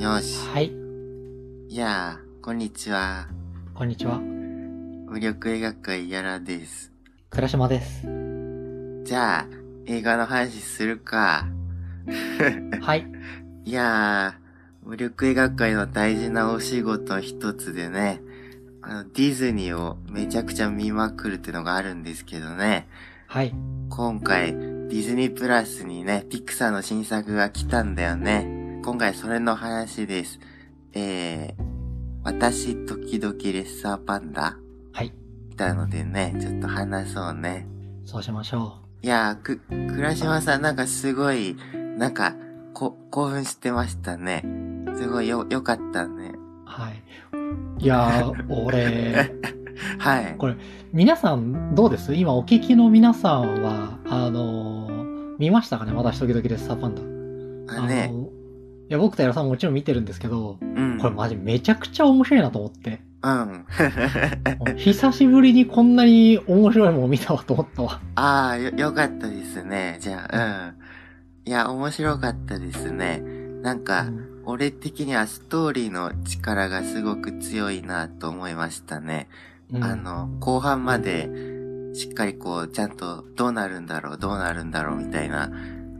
よし。はい、いやー、こんにちは。こんにちは。無力映画界やらです。倉島です。じゃあ、映画の話するか。はい。いやー、無力映画界の大事なお仕事の一つでね、あの、ディズニーをめちゃくちゃ見まくるってのがあるんですけどね、はい。今回、ディズニープラスにね、ピクサーの新作が来たんだよね。今回それの話です。えー、私時々レッサーパンダはい。来たのでね、ちょっと話そうね。そうしましょいやー、く、倉島さんなんかすごい、なんか、こ、興奮してましたね。すごいよ、よかったね。う。はい。いやー、俺、はい。これ、皆さんどうです？今お聞きの皆さんは、あのー見ましたかね？私時々です、サーパンダ。あね、のいや、僕とやらさんももちろん見てるんですけど、うん。これマジめちゃくちゃ面白いなと思って。うん。久しぶりにこんなに面白いもの見たわと思ったわ。ああ、よ、よかったですね。じゃあ、うん。いや、面白かったですね。なんか、うん俺的にはストーリーの力がすごく強いなと思いましたね。うんあの、後半まで、しっかりこう、ちゃんとどうなるんだろう、どうなるんだろう、みたいな、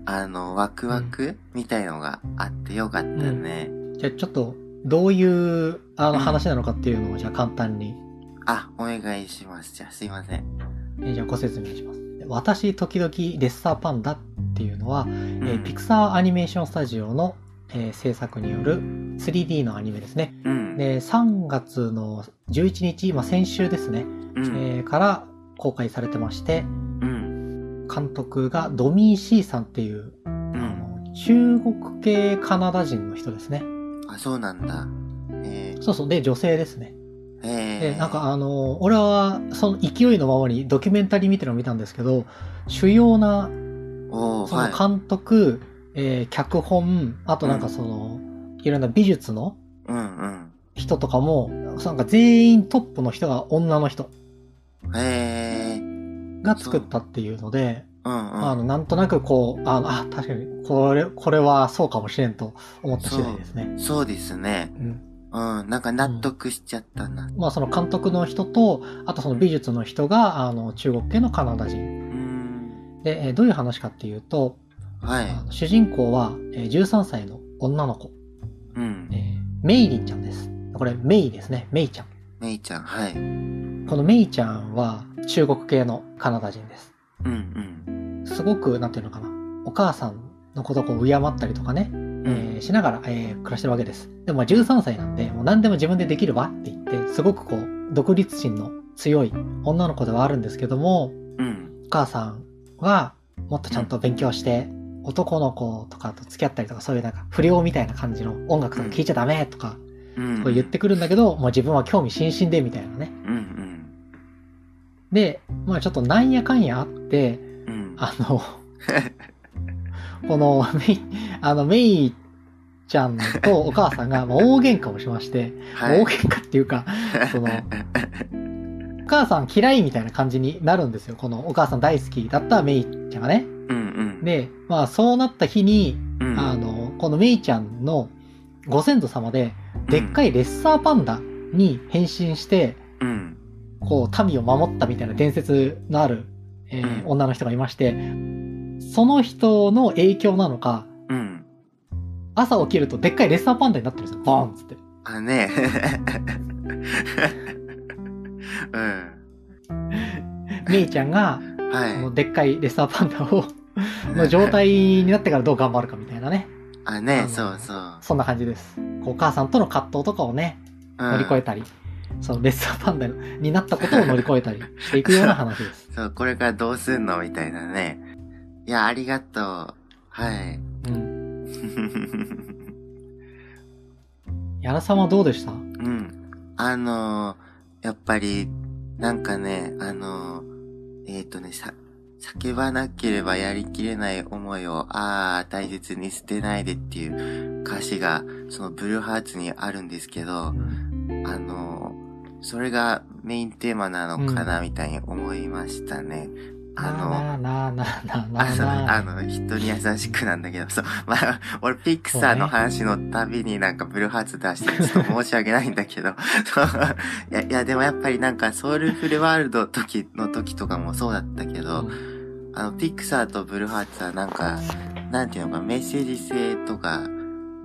あの、ワクワクみたいのがあってよかったね。じゃあちょっと、どういう、あのうん話なのかっていうのを、じゃあ簡単にあ、お願いします。じゃあ、すいません。えーじゃあご説明します。私、時々レッサーパンダっていうのは、うえーんピクサーアニメーションスタジオの、えー制作による 3D のアニメですね。うん。で、3月の11日、まあ、先週ですね、うん。えーから公開されてまして、うん。監督がドミー・シーさんっていう、あうん。の中国系カナダ人の人ですね。あ、そうなんだ。えそうそう、で、女性ですね。ー、えで、なんかあの、俺はその勢いのままにドキュメンタリー見てるのを見たんですけど、主要な。その監督、えー脚本、あとなんかその、いろんな美術のうんうん。人とかも、なんか全員トップの人が女の人えー、が作ったっていうので、うんうん。あの、なんとなくこう、あの、あ、確かに、これ、これはそうかもしれんと思った次第ですね。そうですね。うん。うん。なんか納得しちゃったな。まあその監督の人と、あとその美術の人が、あの、中国系のカナダ人。うん。で、えーどういう話かっていうと、はい。主人公は、えー13歳の女の子、うん。えーメイリンちゃんです。これ、メイですね。メイちゃん。めいちゃん、はい。うんこのメイちゃんは中国系のカナダ人です。うん。すごく、なんていうのかな。お母さんのことをこう敬ったりとかね、うん。えーしながら、えー暮らしてるわけです。でもまあ13歳なんで、もう何でも自分でできるわって言って、すごくこう、独立心の強い女の子ではあるんですけども、うん。お母さんはもっとちゃんと勉強して、男の子とかと付き合ったりとか、そういうなんか不良みたいな感じの音楽とか聴いちゃダメとか、うん。言ってくるんだけど、もう自分は興味津々でみたいなね。うんうん。で、まあちょっとなんやかんやあって、うん。あの、このメイ、あのメイちゃんとお母さんがまあ大喧嘩をしまして、はい。大喧嘩っていうか、その、お母さん嫌いみたいな感じになるんですよ。このお母さん大好きだったメイちゃんがね。うんうん。で、まあそうなった日に、うん、あの、このメイちゃんのご先祖様で、でっかいレッサーパンダに変身して、うん。こう、民を守ったみたいな伝説のある、えーうん女の人がいまして、その人の影響なのか、うん。朝起きるとでっかいレッサーパンダになってるんですよ。ボーンっつって。あ、ね うん。メイちゃんが、はい。このでっかいレッサーパンダを、の状態になってからどう頑張るかみたいなね。あ、あねのそうそう。そんな感じです。お母さんとの葛藤とかをね、乗り越えたり、そのレッサーパンダになったことを乗り越えたりしていくような話です。そう、これからどうすんの？みたいなね。いや、ありがとう。はい。うん。矢田さんはどうでした？うん。あのー、やっぱり、なんかね、あのー、えっ、とね、さ、叫ばなければやりきれない思いを、ああ、大切に捨てないでっていう歌詞が、そのブルーハーツにあるんですけど、あのー、それがメインテーマなのかな、みたいに思いましたね。あの、なあなあなあなあなあ、そう、あなああの、人に優しくなんだけど、そう、まあ、俺、ピクサーの話のたびになんかブルーハーツ出して、ちょっと申し訳ないんだけど、そう、いや、いや、でもやっぱりなんか、ソウルフルワールド時の時とかもそうだったけど、あの、ピクサーとブルーハーツはなんか、なんていうのか、メッセージ性とか、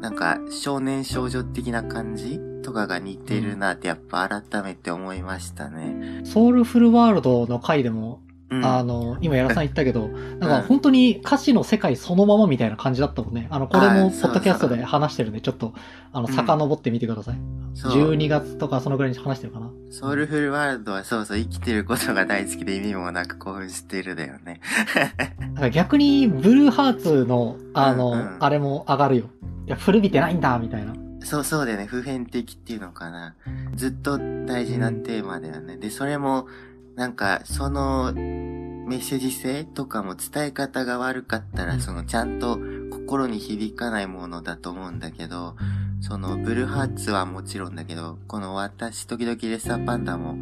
なんか、少年少女的な感じとかが似てるなって、やっぱ改めて思いましたね。ソウルフルワールドの回でも、うん。あの、今、やらさん言ったけど、なんか本当に歌詞の世界そのままみたいな感じだったもんね。あの、これも、ポッドキャストで話してるんで、ちょっと、あの、うん遡ってみてください。そう12月とかそのぐらいに話してるかな。ソウルフルワールドはそうそう生きてることが大好きで意味もなく興奮してるだよね。だから逆に、ブルーハーツの、あの、うんうんあれも上がるよ。いや、古びてないんだ、みたいな。そうそうだよね。普遍的っていうのかな。ずっと大事なテーマだよね。で、それも、なんか、その、メッセージ性とかも伝え方が悪かったら、うんその、ちゃんと心に響かないものだと思うんだけど、その、ブルーハーツはもちろんだけど、この私時々レッサーパンダも、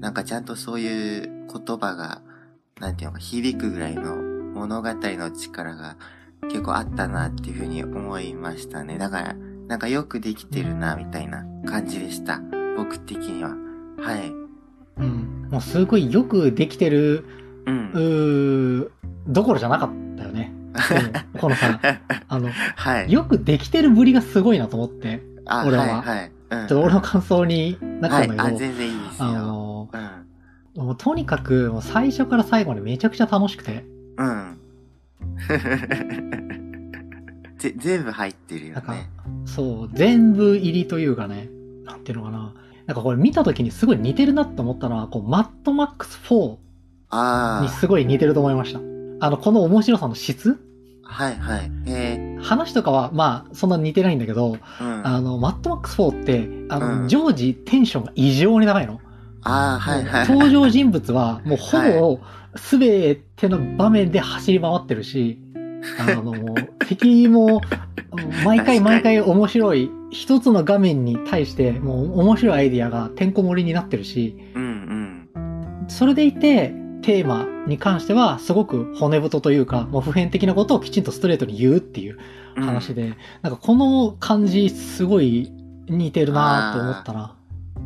なんかちゃんとそういう言葉が、なんていうのか、響くぐらいの物語の力が結構あったなっていうふうに思いましたね。だから、なんかよくできてるな、みたいな感じでした。僕的には。はい。うん。もうすごいよくできてる、う。うんー、どころじゃなかったよね。うんこのさ、あの、はい。よくできてるぶりがすごいなと思って、あ、俺ははい、はい。うん。ちょっと俺の感想になっちゃはい。あ、うんだけど、全然いいですよ。あの、うん。もうとにかくもう最初から最後までめちゃくちゃ楽しくて、うん。ぜ、全部入ってるよなんかね。、そう、全部入りというかね、なんていうのかな。なんかこれ見た時にすごい似てるなって思ったのは、こう、マッドマックス4あにすごい似てると思いました。あの、この面白さの質？あ、はい、はい。え話とかは、まあ、そんな似てないんだけど、ー、うん。あの、マッドマックス4って、あの、うん常時テンションが異常に高いの。ああ、はい、はい。登場人物は、もうほぼ、すべての場面で走り回ってるし、あの、もう敵も、毎回毎回面白い、一つの画面に対して、もう面白いアイディアがてんこ盛りになってるし、うん、うん。それでいて、テーマに関しては、すごく骨太というか、もう普遍的なことをきちんとストレートに言うっていううん話で、なんかこの感じ、すごい似てるなと思ったな。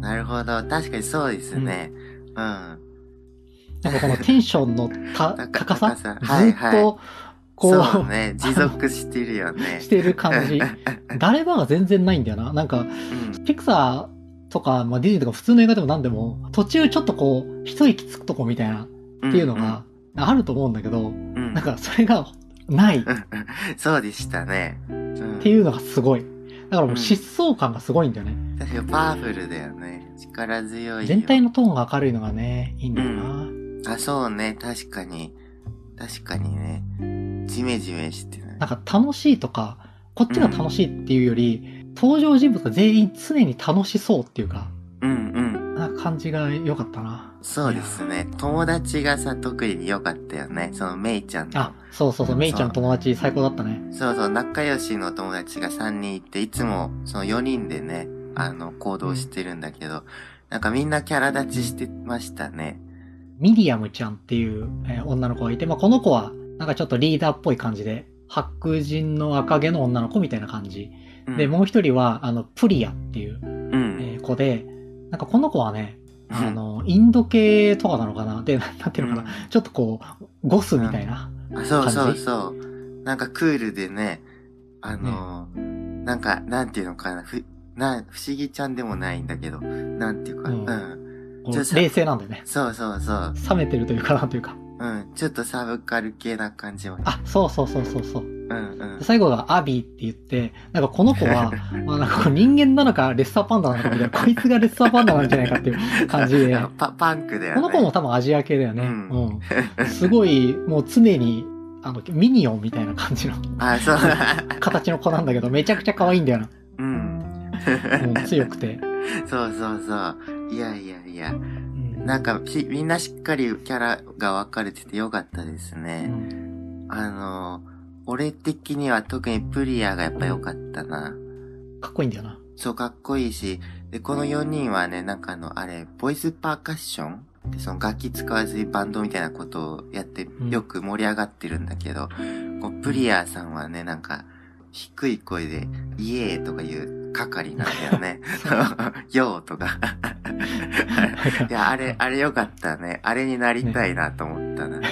なるほど。確かにそうですね。うん。なんかこのテンションのた高高さ高さ？ずはいはいっと、こう、そうね。持続してるよね。してる感じ。誰ばが全然ないんだよな。なんか、うん。ピクサーとか、まあ、ディズニーとか普通の映画でも何でも、途中ちょっとこう、一息つくとこみたいな、っていうのがあると思うんだけど、うん、うん。なんかそれがないっ そうでしたね。うん。ていうのがすごい。だからもう疾走感がすごいんだよね。確かにパワフルだよね。力強いよ。全体のトーンが明るいのがね、いいんだよな。あ、そうね。確かに。確かにね。ジメジメしてる。なんか楽しいとか、こっちが楽しいっていうより、登場人物が全員常に楽しそうっていうか、うんうん。な感じが良かったな。そうですね。友達がさ、特に良かったよね。そのメイちゃんの。あ、そうそうそう、メイちゃんの友達最高だったね。そうそう、仲良しの友達が3人いて、いつもその4人でね、あの、行動してるんだけど、なんかみんなキャラ立ちしてましたね。ミリアムちゃんっていう、えー女の子がいて、まあ、この子は、なんかちょっとリーダーっぽい感じで、白人の赤毛の女の子みたいな感じ。うん、で、もう一人は、あの、プリアっていう、うん。えー子で、なんかこの子はね、うんあの、インド系とかなのかな？で、なんていうのかな、ちょっとこう、ゴスみたいな。あそうそう感じそう。なんかクールでね、あの、なんか、なんていうのかな、ふ、な、不思議ちゃんでもないんだけど、なんていうか、ううんうちょっと冷静なんだよね。そうそうそう。冷めてるというかなんというか。うん。ちょっとサブカル系な感じは。あ、そうそうそうそうそう。うんうんで。最後がアビーって言って、なんかこの子は、まあなんか人間なのかレッサーパンダなのかみたいな、こいつがレッサーパンダなんじゃないかっていう感じで、パ、パンクだよね。この子も多分アジア系だよね。うんうん。すごい、もう常に、あの、ミニオンみたいな感じのあ、そう。形の子なんだけど、めちゃくちゃ可愛いんだよな。うん。もう強くて。そうそうそう。いやいやいや。うんなんか、しみんなしっかりキャラが分かれててよかったですうね。んあの、俺的には特にプリアがやっぱ良かったな。かっこいいんだよな。そう、かっこいいし、で、この4人はね、なんかあの、あれ、ボイスパーカッション？って、その楽器使わずにバンドみたいなことをやってうん、よく盛り上がってるんだけど、こうプリアさんはね、なんか、低い声で、イエーとかいう係なんだよね。よー とか。いや、あれ、あれよかったね。あれになりたいなと思ったな。うん。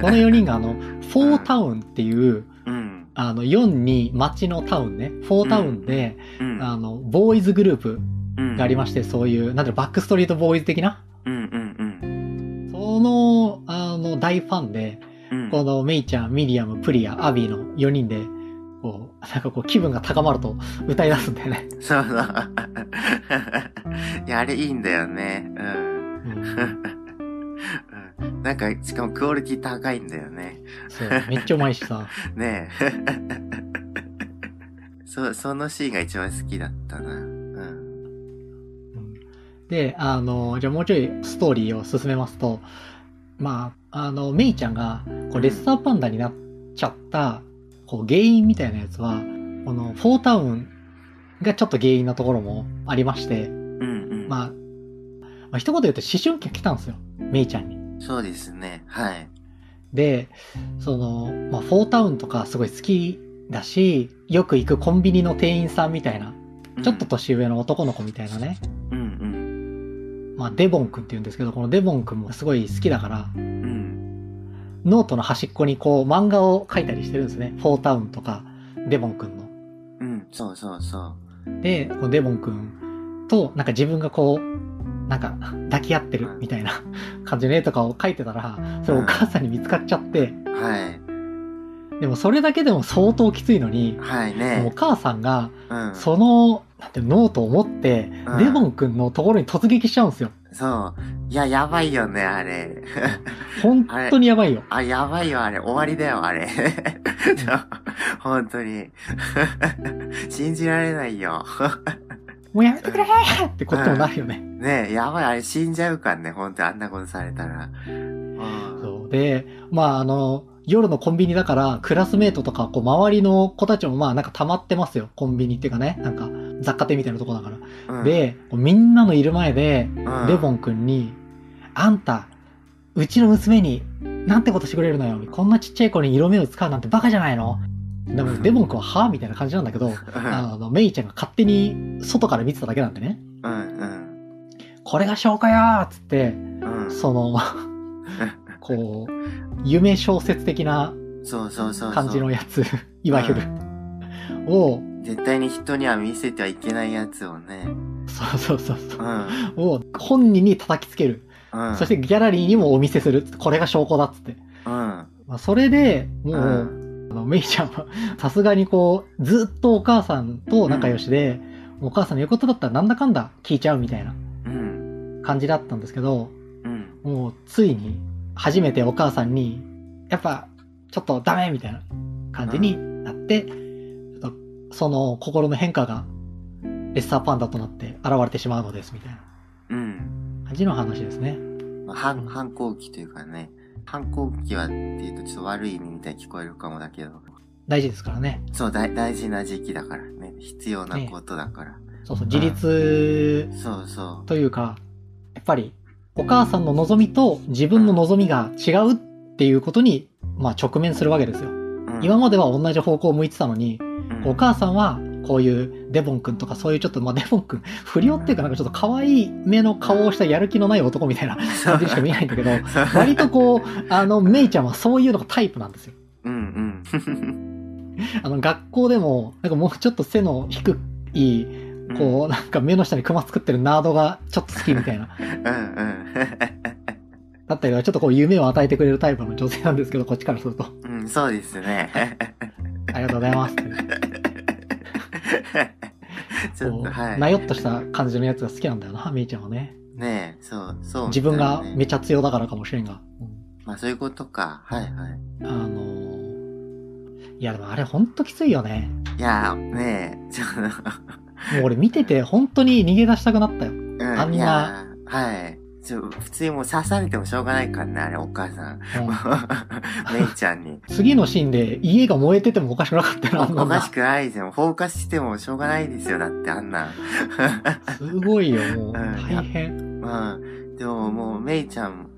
この4人があの、フォータウンっていう、うん。あの、4に町のタウンね、フォータウンで、うん。あの、ボーイズグループうんがありまして、そういう、なんだろう、バックストリートボーイズ的な、うんうんその、あの、大ファンで。このメイちゃん、ミリアム、プリア、アビーの4人で、なんかこう気分が高まると歌い出すんだよね。そうそう。いや、あれいいんだよね。うん。うん、うんなんか、しかもクオリティ高いんだよね。そう、めっちゃうまいしさ。ねえ。そ、そのシーンが一番好きだったな。うん。うんで、あの、じゃあもうちょいストーリーを進めますと、まあ、あの、メイちゃんが、こう、レッサーパンダになっちゃった、こう、原因みたいなやつは、この、フォータウンがちょっと原因なところもありまして、うんうん。まあ、まあ、一言で言うと思春期が来たんですよ。メイちゃんに。そうですね。はい。で、その、まあ、フォータウンとかすごい好きだし、よく行くコンビニの店員さんみたいな、ちょっと年上の男の子みたいなね、うんうん。まあ、デボン君って言うんですけど、このデボン君もすごい好きだから、うん。ノートの端っこにこう漫画を描いたりしてるんですね。フォータウンとか、デボン君の。うん。そうそうそう。で、このデボン君と、なんか自分がこう、なんか抱き合ってるみたいな感じの絵とかを描いてたら、それお母さんに見つかっちゃって、はい。でもそれだけでも相当きついのに、おはいね。母さんが、うん。その、なんていうのノートを持って、うんデボン君のところに突撃しちゃうんですよ。そう。いや、やばいよね、あれ。本当にやばいよ。あ、やばいよ、あれ。終わりだよ、あれ。本当に。信じられないよ。もうやめてくれーってこっちもなるよね。ねえ、やばい、あれ死んじゃうかんね、本当にあんなことされたら。うんそう。で、まああの、夜のコンビニだから、クラスメートとか、こう、周りの子たちもまあなんか溜まってますよ。コンビニっていうかね。なんか、雑貨店みたいなとこだから。うん、で、こうみんなのいる前で、うんレボン君に、あんた、うちの娘に、なんてことしてくれるのよ。こんなちっちゃい子に色目を使うなんてバカじゃないのでも、デボン君ははみたいな感じなんだけど、あの、メイちゃんが勝手に外から見てただけなんでね。うん、うん、これが証拠よーっつって、うん。その、こう、夢小説的な。感じのやつ、いわゆる、を、絶対に人には見せてはいけないやつをね。そうそうそうそうう、ん。を本人に叩きつける。うん。そしてギャラリーにもお見せする。これが証拠だっつって。うん。まあ、それで、もう、うんあのメイちゃんは、さすがにこう、ずっとお母さんと仲良しで、お母さんの言うことだったらなんだかんだ聞いちゃうみたいなうん。感じだったんですけど、うん。もうついに初めてお母さんに、やっぱちょっとダメみたいな感じになって、ちょっとその心の変化がレッサーパンダとなって現れてしまうのですみたいなうん。感じの話ですね。まあ、反、反抗期というかね。反抗期はっていうとちょっと悪い意味みたいに聞こえるかもだけど。大事ですからね。そう、大、大事な時期だからね。必要なことだから。そうそう、自立そうそう。というか、やっぱりお母さんの望みと自分の望みが違うっていうことに、まあ直面するわけですよ。うん、今までは同じ方向を向いてたのに、うん、お母さんはこういうデボン君とかそういうちょっと、まあデボン君、不良っていうかなんかちょっと可愛い目の顔をしたやる気のない男みたいな感じにしか見えないんだけど、割とこう、あの、メイちゃんはそういうのがタイプなんですよ。うんうん。あの、学校でも、なんかもうちょっと背の低い、こう、なんか目の下にクマ作ってるナードがちょっと好きみたいな。うん。うんうん。だったりは、ちょっとこう夢を与えてくれるタイプの女性なんですけど、こっちからすると。うん、そうですね。ありがとうございます。ちょっ、ことう、はい。なよっとした感じのやつが好きなんだよな、メイちゃんはね。ねえ、そう、そう、自分がめちちゃ強だからかもしれんが。うんまあそういうことか。はいはい。あのーいやでもあれほんときついよね。いや、ねえ、ちょっと、もう俺見てて本当に逃げ出したくなったよ。うん、あんなはい。ちょ、普通にもう刺されてもしょうがないからね、あれ、お母さん。うん メイちゃんに。次のシーンで家が燃えててもおかしくなかったよな、おんかしくないですよ。フォーカスしてもしょうがないですよ。だって、あんなん。すごいよ、もう。ん大変。うん。でももう、メイちゃん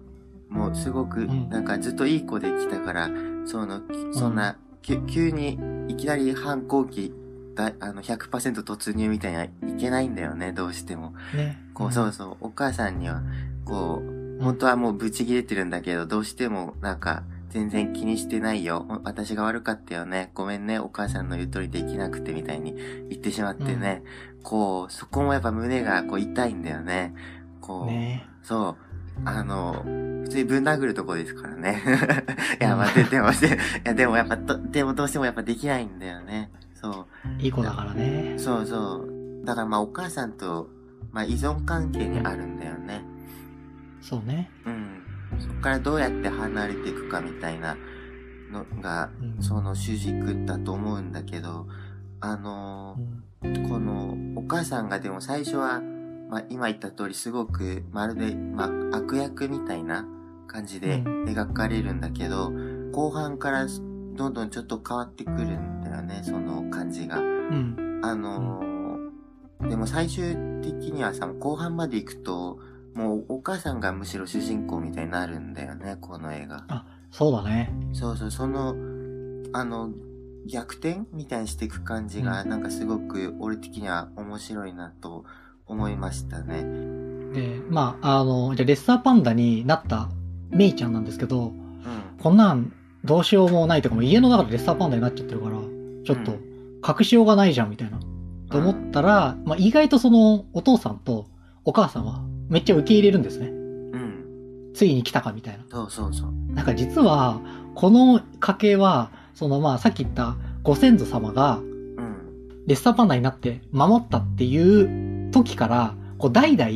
もすごく、んなんかずっといい子で来たから、その、そんな、き急にいきなり反抗期、だあの、100%突入みたいにはいけないんだよね、どうしても。ね。こう、そうそう、お母さんには、こう、本当はもうブチ切れてるんだけど、どうしても、なんか、全然気にしてないよ。私が悪かったよね。ごめんね。お母さんの言う通りできなくてみたいに言ってしまってね。こう、そこもやっぱ胸がこう痛いんだよね。こう、ねそう。あの、普通にぶん殴るとこですからね。いや、まあ、で、でも、でいや、でもやっぱ、どでもどうしてもやっぱできないんだよね。そう。いい子だからね。そうそう。だからまあお母さんと、まあ依存関係にあるんだよね。そうね。うん。そこからどうやって離れていくかみたいなのが、うんその主軸だと思うんだけど、あのうんーこのお母さんがでも最初は、まあ今言った通りすごくまるで、まあ悪役みたいな感じでうん描かれるんだけど、後半からどんどんちょっと変わってくるんだよね、その感じが。うん。あのーでも最終的にはさ、後半まで行くと、もうお母さんがむしろ主人公みたいになるんだよね、この映画。そうだね。そうそう、その、あの、逆転みたいにしていく感じが、うんなんかすごく俺的には面白いなと思いましたね。で、まあ、あの、じゃあレッサーパンダになったメイちゃんなんですけど、うん。こんなんどうしようもないとかもう家の中でレッサーパンダになっちゃってるから、ちょっとうん隠しようがないじゃんみたいな。と思ったら、まあ、意外とそのお父さんとお母さんはめっちゃ受け入れるんですね。うん。ついに来たかみたいな。そうそうそう。なんか実は、この家系は、そのまあさっき言ったご先祖様がうん。レッサーパンダになって守ったっていう時から、こう代々、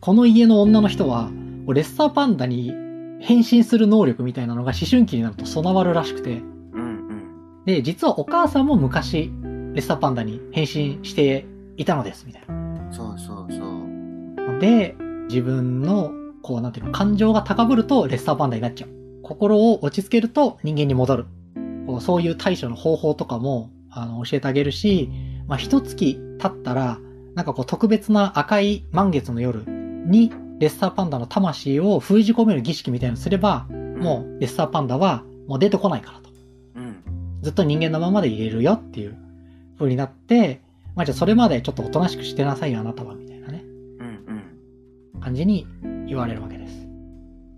この家の女の人は、レッサーパンダに変身する能力みたいなのが思春期になると備わるらしくて。で、実はお母さんも昔、レッサーパンダに変身していたのです、みたいな。そうそうそう。で、自分の、こう、なんていうの、感情が高ぶるとレッサーパンダになっちゃう。心を落ち着けると人間に戻る。こうそういう対処の方法とかも、あの、教えてあげるし、まあ、一月経ったら、なんかこう、特別な赤い満月の夜に、レッサーパンダの魂を封じ込める儀式みたいなのすれば、もう、レッサーパンダは、もう出てこないからと。うん。ずっと人間のままで入れるよっていう風になって、まあじゃあそれまでちょっとおとなしくしてなさいよあなたは、みたいなね、うんうん。感じに言われるわけです。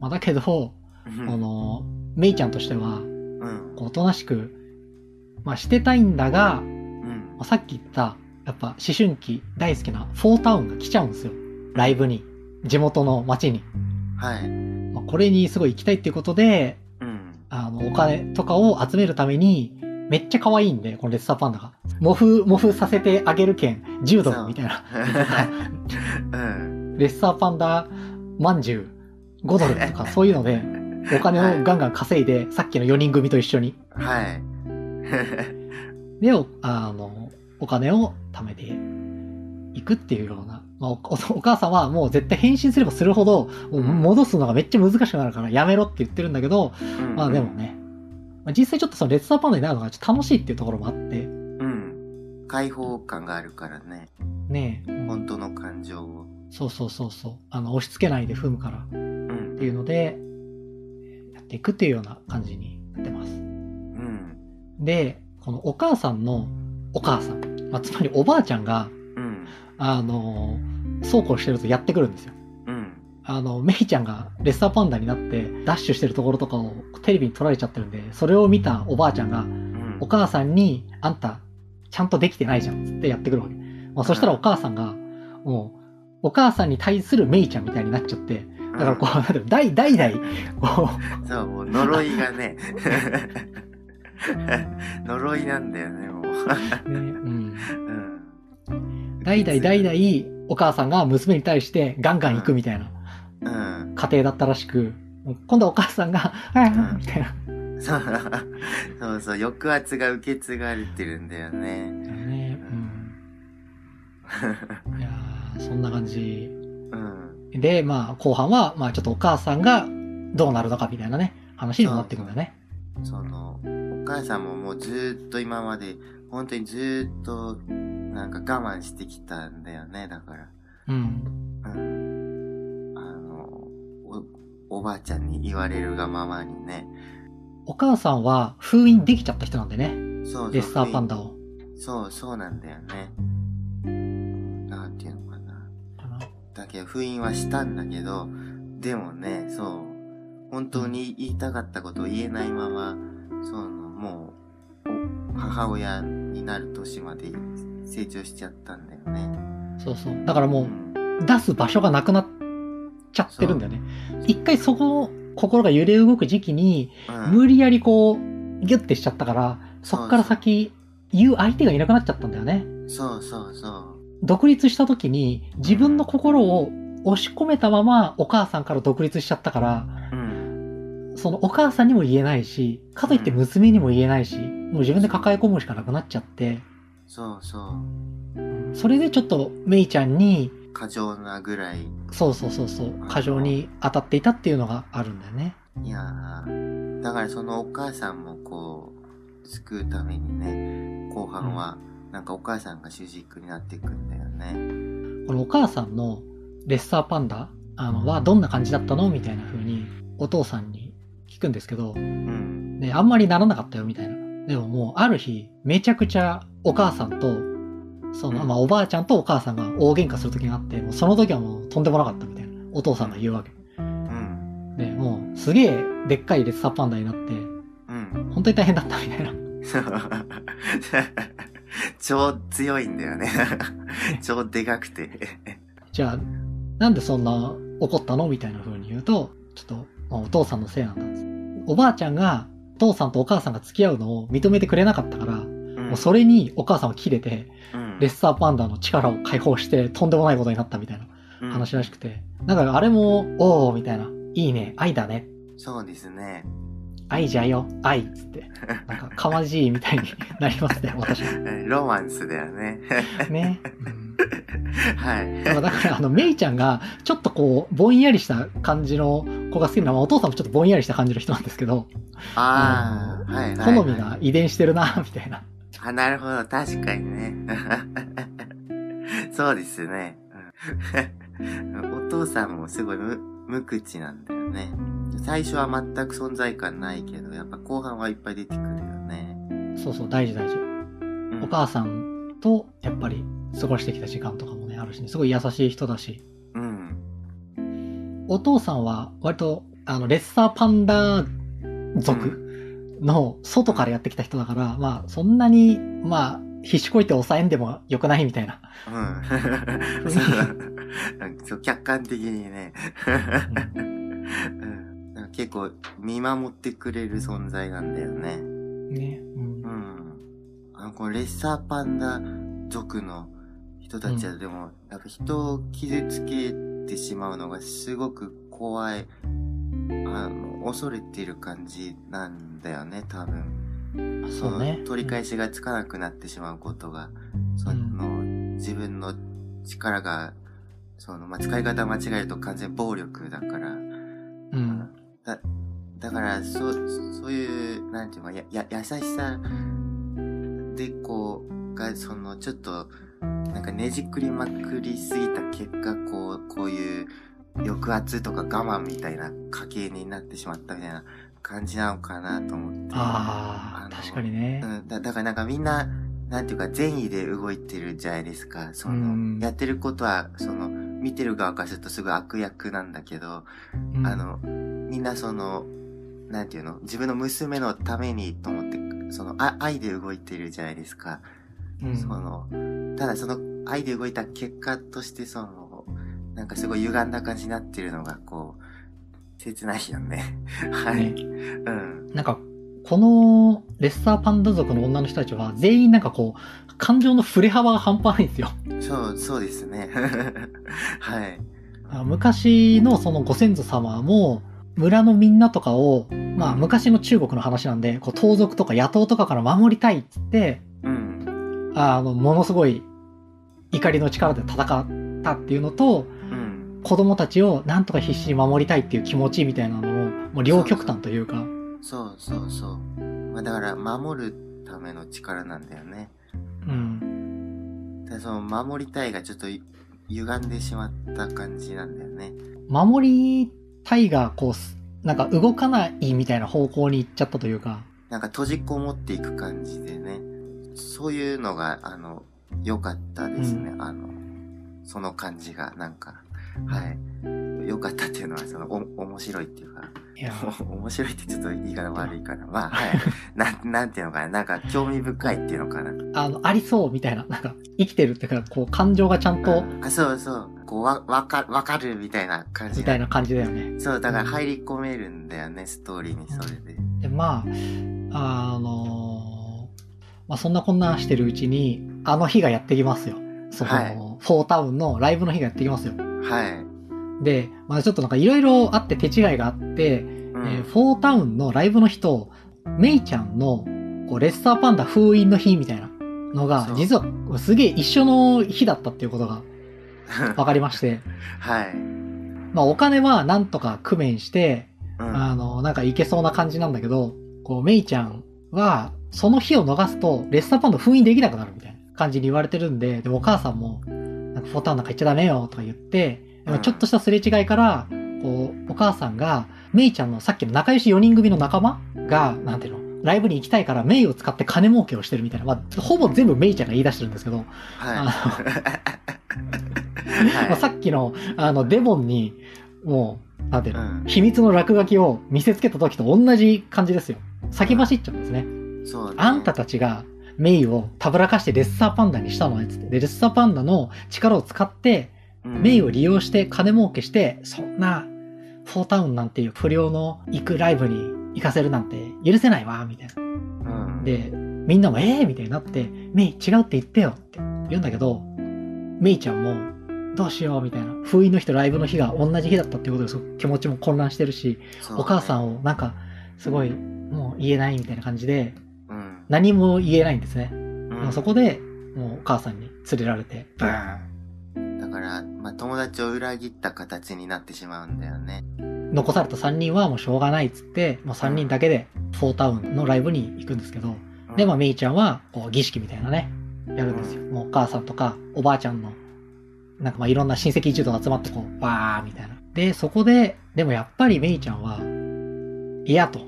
まあだけど、うん。この、メイちゃんとしては、おとなしく、まあしてたいんだが、うんまあ、さっき言った、やっぱ思春期大好きなフォータウンが来ちゃうんですよ。ライブに。地元の街に。はい。まあ、これにすごい行きたいっていうことで、うん。あの、お金とかを集めるために、めっちゃ可愛いんで、このレッサーパンダが。モフ、モフさせてあげる券、10ドルみたいな。うん。レッサーパンダまんじゅう5ドルとかそういうので、お金をガンガン稼いで、さっきの4人組と一緒に。はい。で、おあの、お金を貯めていくっていうような。まあ、おおお母さんはもう絶対返信すればするほど、戻すのがめっちゃ難しくなるからやめろって言ってるんだけど、まあでもね、まあ、実際ちょっとそのレッサーパンダになるのがちょっと楽しいっていうところもあって、うん。解放感があるからね。ねえ、本当の感情を。そうそうそうそう、あの、押し付けないで踏むからっうんて。いうので、やっていくっていうような感じになってます。うん。で、このお母さんのお母さん、まあ、つまりおばあちゃんが、うん。あの、そうこうしてるとやってくるんですよ。うん。あの、メイちゃんがレッサーパンダになってダッシュしてるところとかをテレビに撮られちゃってるんで、それを見たおばあちゃんが、うん。お母さんに、あんた、ちゃんとできてないじゃん、つってやってくるわけ。まあ、そしたらお母さんが、もう、お母さんに対するメイちゃんみたいになっちゃって、だからこう、なんていうの代、代々、こそう、もう呪いがね。呪いなんだよね、もう。う、ね、うん。うん。代々代々、お母さんが娘に対してガンガン行くみたいなうん。家庭だったらしく、今度はお母さんが、はいはい、みたいな。そうそうそう、抑圧が受け継がれてるんだよね。ね、うん。いやーそんな感じうん。で、まあ、後半は、まあ、ちょっとお母さんがどうなるのかみたいなね、話にもなってくんだよね。その、お母さんももうずーっと今まで、本当にずーっと、なんか我慢してきたんだよね、だから。うん。うん。あの、お、おばあちゃんに言われるがままにね。お母さんは封印できちゃった人なんでね。そうそう。レッサーパンダを。そう、そうなんだよね。なんていうのかな。だけど、封印はしたんだけど、でもね、そう、本当に言いたかったことを言えないまま、その、もう、お母親になる年まで成長しちゃったんだよね。そうそう。だからもう出す場所がなくなっちゃってるんだよね。一回そこ、心が揺れ動く時期に、うん無理やりこう、ギュッてしちゃったから、そっから先、言う相手がいなくなっちゃったんだよね。そうそうそう。独立した時に、自分の心を押し込めたまま、お母さんから独立しちゃったから、うん。そのお母さんにも言えないし、かといって娘にも言えないし、もう自分で抱え込むしかなくなっちゃって、そうそう。それでちょっとメイちゃんに、過剰なぐらい。そうそうそうそう、過剰に当たっていたっていうのがあるんだよね。いやーだからそのお母さんもこう、救うためにね、後半は、なんかお母さんが主軸になっていくんだよね。このお母さんのレッサーパンダあのはどんな感じだったのみたいな風にお父さんに聞くんですけど、うん。ね、あんまりならなかったよみたいな。でももうある日、めちゃくちゃお母さんと、その、うんまあおばあちゃんとお母さんが大喧嘩する時があって、もうその時はもうとんでもなかったみたいな。お父さんが言うわけ。うん。で、もうすげえでっかいレッサーパンダになって、うん。本当に大変だったみたいな。超強いんだよね。超でかくて。じゃあ、なんでそんな怒ったのみたいな風に言うと、ちょっと、まあ、お父さんのせいなんだおばあちゃんが、お父さんとお母さんが付き合うのを認めてくれなかったから、もうそれにお母さんは切れて、うんレッサーパンダの力を解放して、とんでもないことになったみたいなうん話らしくて。なんかあれも、おーみたいな。いいね。愛だね。そうですね。愛じゃよ。愛っつって。なんか、かまじいみたいに なりますね、私は。ロマンスだよね。ね。うんはい。まあだから、あの、メイちゃんが、ちょっとこう、ぼんやりした感じの子が好きなのは、お父さんもちょっとぼんやりした感じの人なんですけど、ああ、はいはい、はい。好みが遺伝してるな、みたいな。あ、なるほど。確かにね。そうですね。うん お父さんもすごい無無口なんだよね。最初は全く存在感ないけど、やっぱ後半はいっぱい出てくるよね。そうそう、大事大事。うんお母さんと、やっぱり、過ごしてきた時間とかもね、あるしね、すごい優しい人だし、うん。お父さんは、割と、あの、レッサーパンダ族の外からやってきた人だから、まあ、そんなに、まあ、必死こいて抑えんでもよくないみたいな。うん。そう客観的にね。うん結構見守ってくれる存在なんだよね。ね。うんうん。あの、このレッサーパンダ族の人たちはでも、やっぱ人を傷つけてしまうのがすごく怖い、あの、恐れてる感じなんだよね、多分。そうねの。取り返しがつかなくなってしまうことが、その、自分の力が、その、まあ、使い方間違えると完全暴力だから、うん。だ、だから、そ、そういう、なんていうの、や、や、優しさで、こう、が、その、ちょっと、なんかねじくりまくりすぎた結果、こう、こういう、抑圧とか我慢みたいな家系になってしまったみたいな感じなのかなと思って。ああ、確かにね。うん、だだからなんかみんな、なんていうか善意で動いてるじゃないですか。その、うんやってることは、その、見てる側からするとすごい悪役なんだけど、うんあ、の、みんなその、なんていうの？自分の娘のためにと思って、その、あ愛で動いてるじゃないですか。うんその、ただその愛で動いた結果として、その、なんかすごい歪んだ感じになってるのが、こう、切ないよね。はい。ねうん。なんか、このレッサーパンダ族の女の人たちは全員なんかこう、感情の振れ幅が半端ないんですよ。そう、そうですね。はい。あ昔のそのご先祖様も、村のみんなとかを、まあ昔の中国の話なんで、こう盗賊とか野党とかから守りたいっつって、うん。あの、ものすごい怒りの力で戦ったっていうのと、うん。子供たちをなんとか必死に守りたいっていう気持ちみたいなのも、もう両極端というか、そうそうそう。まあだから、守るための力なんだよね。うん。でその、守りたいがちょっとい歪んでしまった感じなんだよね。守りたいが、こうす、なんか動かないみたいな方向に行っちゃったというか、なんか閉じこもっていく感じでね。そういうのが、あの、良かったですね。あの、その感じが、なんか、はい。良かったっていうのは、その、お、面白いっていうか、いや、お 面白いってちょっと言い方悪いから、まあ、はい。なん、なんていうのかな、なんか興味深いっていうのかな。あの、ありそうみたいな、なんか、生きてるっていうか、こう、感情がちゃんと、うんあ、そうそう。こう、わ、わか、わかるみたいな感じ。みたいな感じだよね。そう、だから入り込めるんだよね、ストーリーにそれで。で、まあ、あのまあ、そんなこんなしてるうちに、あの日がやってきますよ。その、はいフォータウンのライブの日がやってきますよ。はい。で、まあちょっとなんかいろいろあって手違いがあって、うん。えーフォータウンのライブの日と、メイちゃんの、こう、レッサーパンダ封印の日みたいなのが実はすげえ一緒の日だったっていうことが 分かりまして、はい。まあお金はなんとか工面して、うん。あの、なんかいけそうな感じなんだけど、こう、メイちゃんは、その日を逃すと、レッサーパンダ封印できなくなるみたいな感じに言われてるんで、でもお母さんも、なんかフォータウンなんか行っちゃダメよとか言って、ちょっとしたすれ違いから、こう、お母さんが、メイちゃんのさっきの仲良し4人組の仲間が、なんていうの、ライブに行きたいからメイを使って金儲けをしてるみたいな。まあ、ほぼ全部メイちゃんが言い出してるんですけど、さっきの、あの、デボンに、もう、なんていうの、うん秘密の落書きを見せつけた時と同じ感じですよ。先走っちゃうんですね。そうね。あんたたちがメイをたぶらかしてレッサーパンダにしたのねっつって。で、レッサーパンダの力を使って、うんメイを利用して金儲けして、そんな、フォータウンなんていう不良の行くライブに行かせるなんて許せないわ、みたいな。うん。で、みんなもええー、みたいになって、メイ違うって言ってよって言うんだけど、メイちゃんも、どうしようみたいな。封印の日とライブの日が同じ日だったっていうことですごく気持ちも混乱してるし、ねお母さんをなんか、すごい、もう言えないみたいな感じで、うん。何も言えないんですね。うんでもそこで、もうお母さんに連れられて、ブーンだから、まあ、友達を裏切った形になってしまうんだよね。残された3人はもうしょうがないっつって、もう3人だけでフォータウンのライブに行くんですけど、うんで、まあメイちゃんは、こう儀式みたいなね、やるんですよ。もうお母さんとか、おばあちゃんの、なんかまあいろんな親戚一同集まってこう、バーみたいな。で、そこで、でもやっぱりメイちゃんは、嫌と。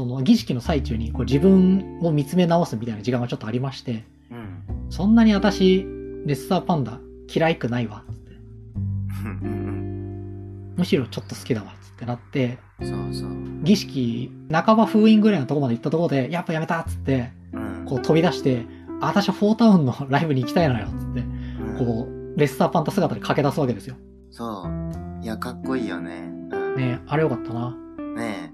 うん。その儀式の最中にこう自分を見つめ直すみたいな時間がちょっとありまして、うん。そんなに私、レッサーパンダ嫌いくないわ、つって。うん。むしろちょっと好きだわ、つってなって、そうそう。儀式、半ば封印ぐらいのとこまで行ったところで、やっぱやめたっつって、うん。こう飛び出して、あ私はフォータウンのライブに行きたいのよ、つって、うんこう、レッサーパンダ姿で駆け出すわけですよ。そう。いや、かっこいいよね。うん。ねあれよかったな。ね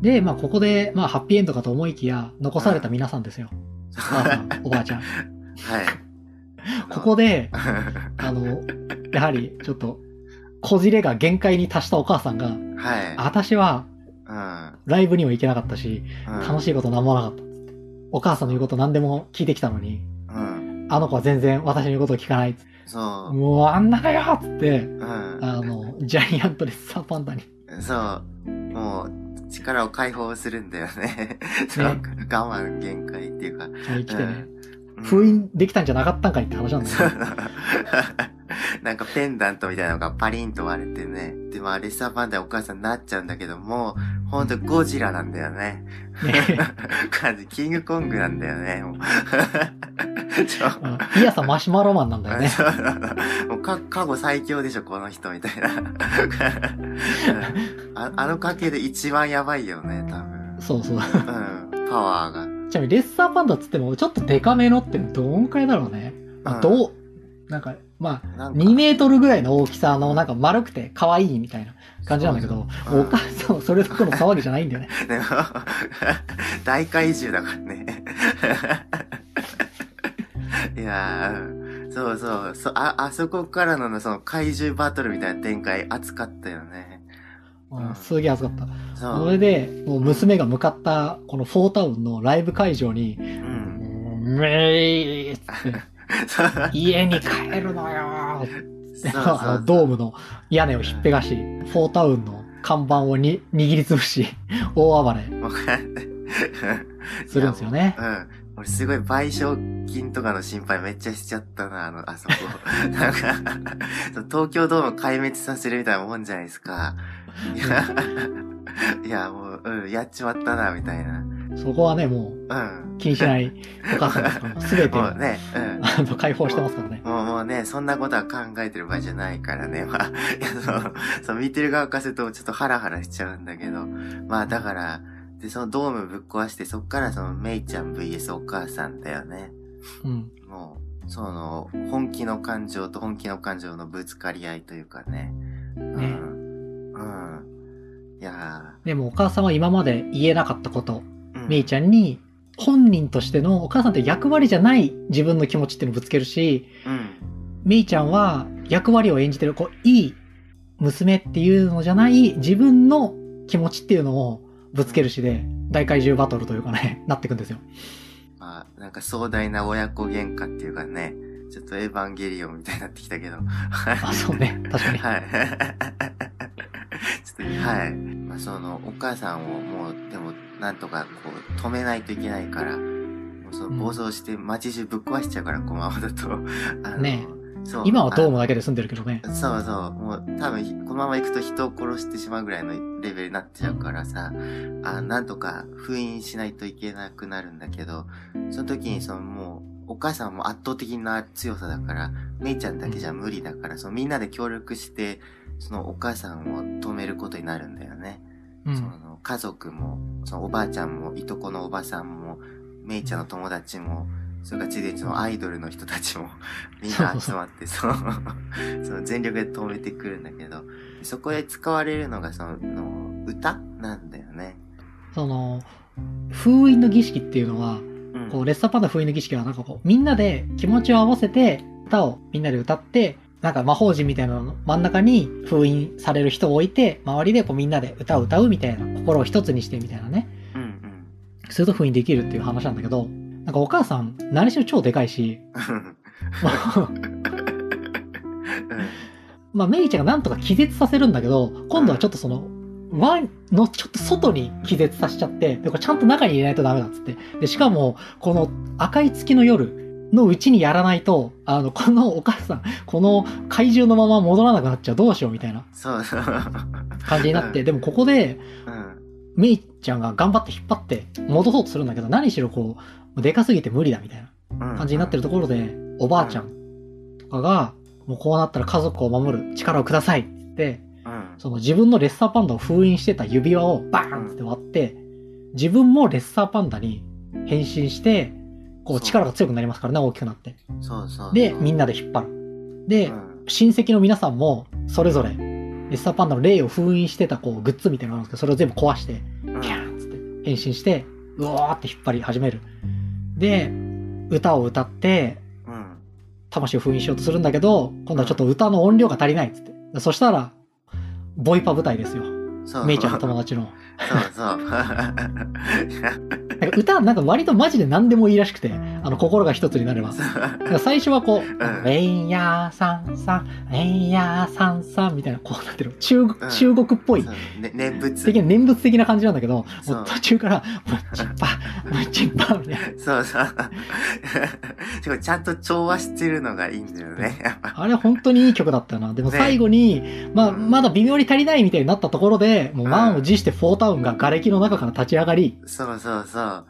で、まあここで、まあハッピーエンドかと思いきや、残された皆さんですよ。え。お母さん、おばあちゃん。はい。ここで、はあの、やはりちょっと、こじれが限界に達したお母さんが、い。私はうん。ライブにも行けなかったし、うん。楽しいことなんもなかったっ。お母さんの言うこと何でも聞いてきたのに、うん。あの子は全然私の言うことを聞かない。そもうあんなかよっつって、う。うん。あの、ジャイアントレッサーパンダに。そう。もう、力を解放するんだよね。そう。我慢限界っていうか。来てね。うん封印できたんじゃなかったんかいって話なんだそうけど。なんかペンダントみたいなのがパリンと割れてね。で、まあ、レッサーパンダお母さんになっちゃうんだけども、ほんとゴジラなんだよね。ね 感じ、キングコングなんだよね、もう。ちょうんいやさマシュマロマンなんだよね。もうか、過去最強でしょ、この人、みたいな。ああの家系で一番やばいよね、多分。そうそう。うん、パワーが。ちなみにレッサーパンダっつっても、ちょっとデカめのってどんくらいだろうね。まあ、うんどう、なんか、まあ、なんか2メートルぐらいの大きさの、なんか丸くて可愛いみたいな感じなんだけど、そうそうお母さんはそれどころの騒ぎじゃないんだよね。大怪獣だからね。いやー、そうそう、そ、あ、あそこからのその怪獣バトルみたいな展開熱かったよね。うんすげえ熱かった。それで、もう娘が向かった、このフォータウンのライブ会場に、うん。めーって、家に帰るのよドームの屋根をひっぺがし、フォータウンの看板をに握りつぶし、大暴れするんですよねううん。俺すごい賠償金とかの心配めっちゃしちゃったな、あの、あそこ。なんか、東京ドーム壊滅させるみたいなもんじゃないですか。いや、いやもう、うん、やっちまったな、みたいな。そこはね、もう気にしないお母さんですから、すべてうね、うん。あの解放してますからね。もうもうね、そんなことは考えてる場合じゃないからね。まあ、そう、見てる側からするとちょっとハラハラしちゃうんだけど。まあ、だから、で、そのドームぶっ壊して、そっからそのメイちゃん VS お母さんだよね。うん。もう、その、本気の感情と本気の感情のぶつかり合いというかね。うん。ねうん。いやでもお母さんは今まで言えなかったこと、メイちゃんに本人としてのお母さんって役割じゃない自分の気持ちっていうのをぶつけるし、うん。メイちゃんは役割を演じてる、こう、いい娘っていうのじゃない自分の気持ちっていうのをぶつけるしで、大怪獣バトルというかね、なっていくんですよ。まあ、なんか壮大な親子喧嘩っていうかね、ちょっとエヴァンゲリオンみたいになってきたけど。あ、そうね。確かに。はい。ちょっと、はい。まあ、その、お母さんをもう、でも、なんとか、こう、止めないといけないから、もうその、暴走して街中ぶっ壊しちゃうから、このままだと。あのねそう。今はドームあだけで住んでるけどね。そうそう。もう、多分、このまま行くと人を殺してしまうぐらいのレベルになっちゃうからさ、あなんとか封印しないといけなくなるんだけど、その時にそのもう、お母さんも圧倒的な強さだから、メイちゃんだけじゃ無理だから、そのみんなで協力して、そのお母さんを止めることになるんだよね。そうん。の家族も、そのおばあちゃんも、いとこのおばさんも、メイちゃんの友達も、それから地でそのアイドルの人たちも、みんな集まって、その、その全力で止めてくるんだけど、そこで使われるのがその、歌なんだよね。その、封印の儀式っていうのは、うん。こう、レッサーパンダ封印の儀式はなんかこう、みんなで気持ちを合わせて、歌をみんなで歌って、なんか魔法陣みたいなのの真ん中に封印される人を置いて、周りでこうみんなで歌を歌うみたいな、心を一つにしてみたいなね。うんうん。すると封印できるっていう話なんだけど、なんかお母さん、何しろ超でかいし、まあメイちゃんがなんとか気絶させるんだけど、今度はちょっとその、輪のちょっと外に気絶させちゃって、で、これちゃんと中に入れないとダメだっつって。で、しかも、この赤い月の夜のうちにやらないと、あの、このお母さん、この怪獣のまま戻らなくなっちゃう、どうしようみたいなそうそう。感じになって、でもここで、うん。メイちゃんが頑張って引っ張って戻そうとするんだけど、何しろこう、でかすぎて無理だみたいなうん。感じになってるところで、おばあちゃんとかが、もうこうなったら家族を守る力をくださいって言って、うん。その自分のレッサーパンダを封印してた指輪をバーンって割って、自分もレッサーパンダに変身して、こう力が強くなりますからね、大きくなって。そうそう。で、みんなで引っ張る。で、うん。親戚の皆さんも、それぞれ、レッサーパンダの霊を封印してたこうグッズみたいなのがあるんですけど、それを全部壊して、うんキャーンっつって変身して、うわーって引っ張り始める。で、歌を歌って、うん。魂を封印しようとするんだけど、今度はちょっと歌の音量が足りないっつって。そしたら、ボイパ舞台ですよ。メイちゃんの友達の。そうそう。なんか歌、なんか割とマジで何でもいいらしくて、あの、心が一つになれば。なんか最初はこう、んえんやーさんさん、えんやーさんさんみたいな、こうなってる。中国、うん中国っぽい。ね、念仏。的な念仏的な感じなんだけど、もう途中から、ムッチッパ、ムッチッパ、みたいな。そうそう。ちゃんと調和してるのがいいんだよね。あれ本当にいい曲だったよな。でもね最後に、まあ、うんまだ微妙に足りないみたいになったところで、もう満を持してフォータウンが瓦礫の中から立ち上がり、そうそうそう。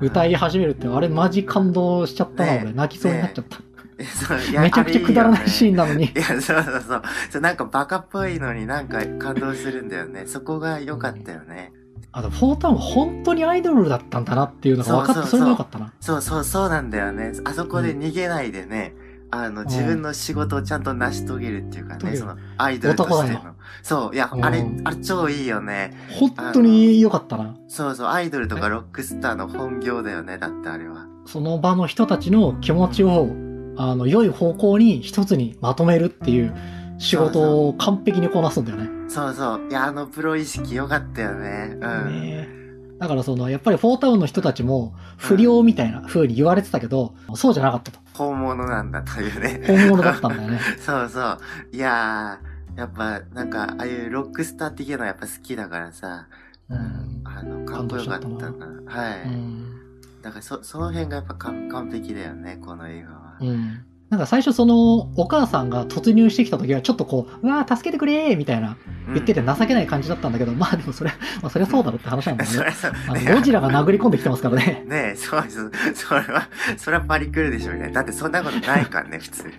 歌い始めるって、あれマジ感動しちゃったな、ね俺。泣きそうになっちゃった。そういやめちゃくちゃくだらないシーンなのに。いや、そうそうそう。そうなんかバカっぽいのになんか感動するんだよね。そこが良かったよね。あと、フォータウンは本当にアイドルだったんだなっていうのが分かって、そうそうそうそれも良かったな。そうそうそうなんだよね。あそこで逃げないでね、あの、自分の仕事をちゃんと成し遂げるっていうかね、その、アイドルとしての。そう、いや、うんあれ、あれ超いいよね。本当に良かったな。そうそう、アイドルとかロックスターの本業だよね、だってあれは。その場の人たちの気持ちを、あの、良い方向に一つにまとめるっていう仕事を完璧にこなすんだよね。そうそう。いや、あのプロ意識良かったよね。うん。ねだからその、やっぱりフォータウンの人たちも不良みたいな風に言われてたけど、そうじゃなかったと。本物なんだというね。本物だったんだよね。そうそう。いやー、やっぱ、なんか、ああいうロックスター的なのやっぱ好きだからさ、うん。あの、かっこよかったな。はい。うん。だからそ、その辺がやっぱ完完璧だよね、この映画は。うん。なんか最初その、お母さんが突入してきた時はちょっとこう、うわー助けてくれーみたいな言ってて情けない感じだったんだけど、まあでもそれ、まあそれはそうだろうって話なんだよね。それそうあねのゴジラが殴り込んできてますからね。ねえ、そうです。それは、それはパリクルでしょうね。だってそんなことないからね、普通。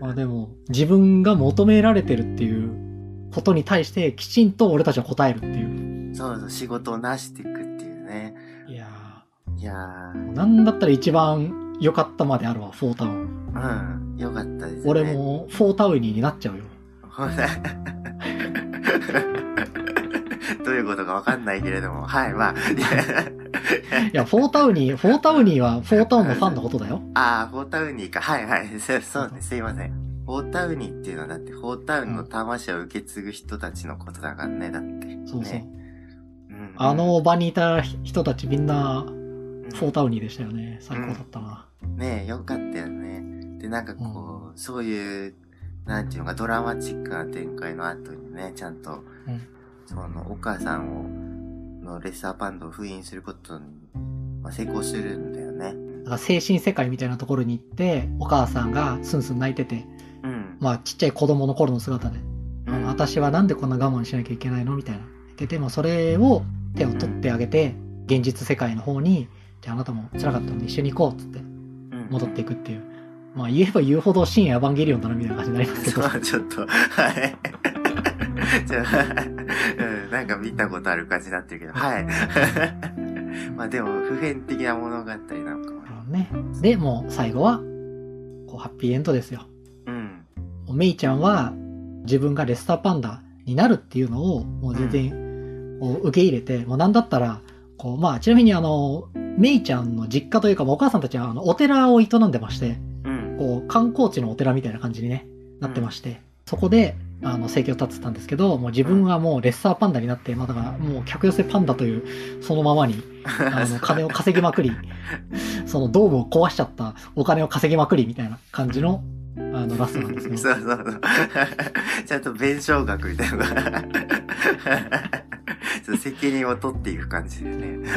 まあでも、自分が求められてるっていうことに対してきちんと俺たちは答えるっていう。そうそう、仕事をなしていくっていうね。いやなんだったら一番良かったまであるわ、フォータウン。ー、うん、よかったですね。俺。もフォータウニーになっちゃうよ。ほ らどういうことかわかんないけれども。はい、まあ。いやフォータウニー、フォータウニーはフォータウンのファンのことだよ。ああ、フォータウニーか。はいはい。そうそうね、すいません。フォータウニーっていうのはだって、フォータウンの魂を受け継ぐ人たちのことだからね、だって。そうそう。ねうん、あの場にいた人たちみんなうん、フォータウニーでしたよね。最高だったな。ねえ、よかったよね。で、なんかこう、そういう、なんていうのか、ドラマチックな展開の後にね、ちゃんと、うんその、お母さんを、のレッサーパンダを封印することに、まあ、成功するんだよね。だから精神世界みたいなところに行って、お母さんがスンスン泣いてて、うん。まあちっちゃい子供の頃の姿で、あうんの私はなんでこんな我慢しなきゃいけないの？みたいな。言っててもそれを手を取ってあげて、現実世界の方に、ああなたも辛かったので一緒に行こうっつってうん戻っていくっていう。まあ言えば言うほど深夜エヴァンゲリオンだなみたいな感じになりますけど。ちょっと、はい。なんか見たことある感じになってるけど、はい。まあでも、普遍的な物語なのかもね。ね。で、もう最後は、こうハッピーエンドですよ。うん。メイちゃんは自分がレッサーパンダになるっていうのをもう全然こう受け入れて、もうなんだったら、こう、まあちなみにあの、メイちゃんの実家というか、まあお母さんたちはあのお寺を営んでまして、うん。こう観光地のお寺みたいな感じにね、なってまして、そこで、あの、生計を立ててたんですけど、もう自分はもうレッサーパンダになって、まあだからもう客寄せパンダという、そのままに、あの、金を稼ぎまくり、そのドームを壊しちゃったお金を稼ぎまくりみたいな感じの、あの、ラストなんですよ。そうそうそう。ちゃんと弁償額みたいなのがそう責任を取っていく感じでね。うんうん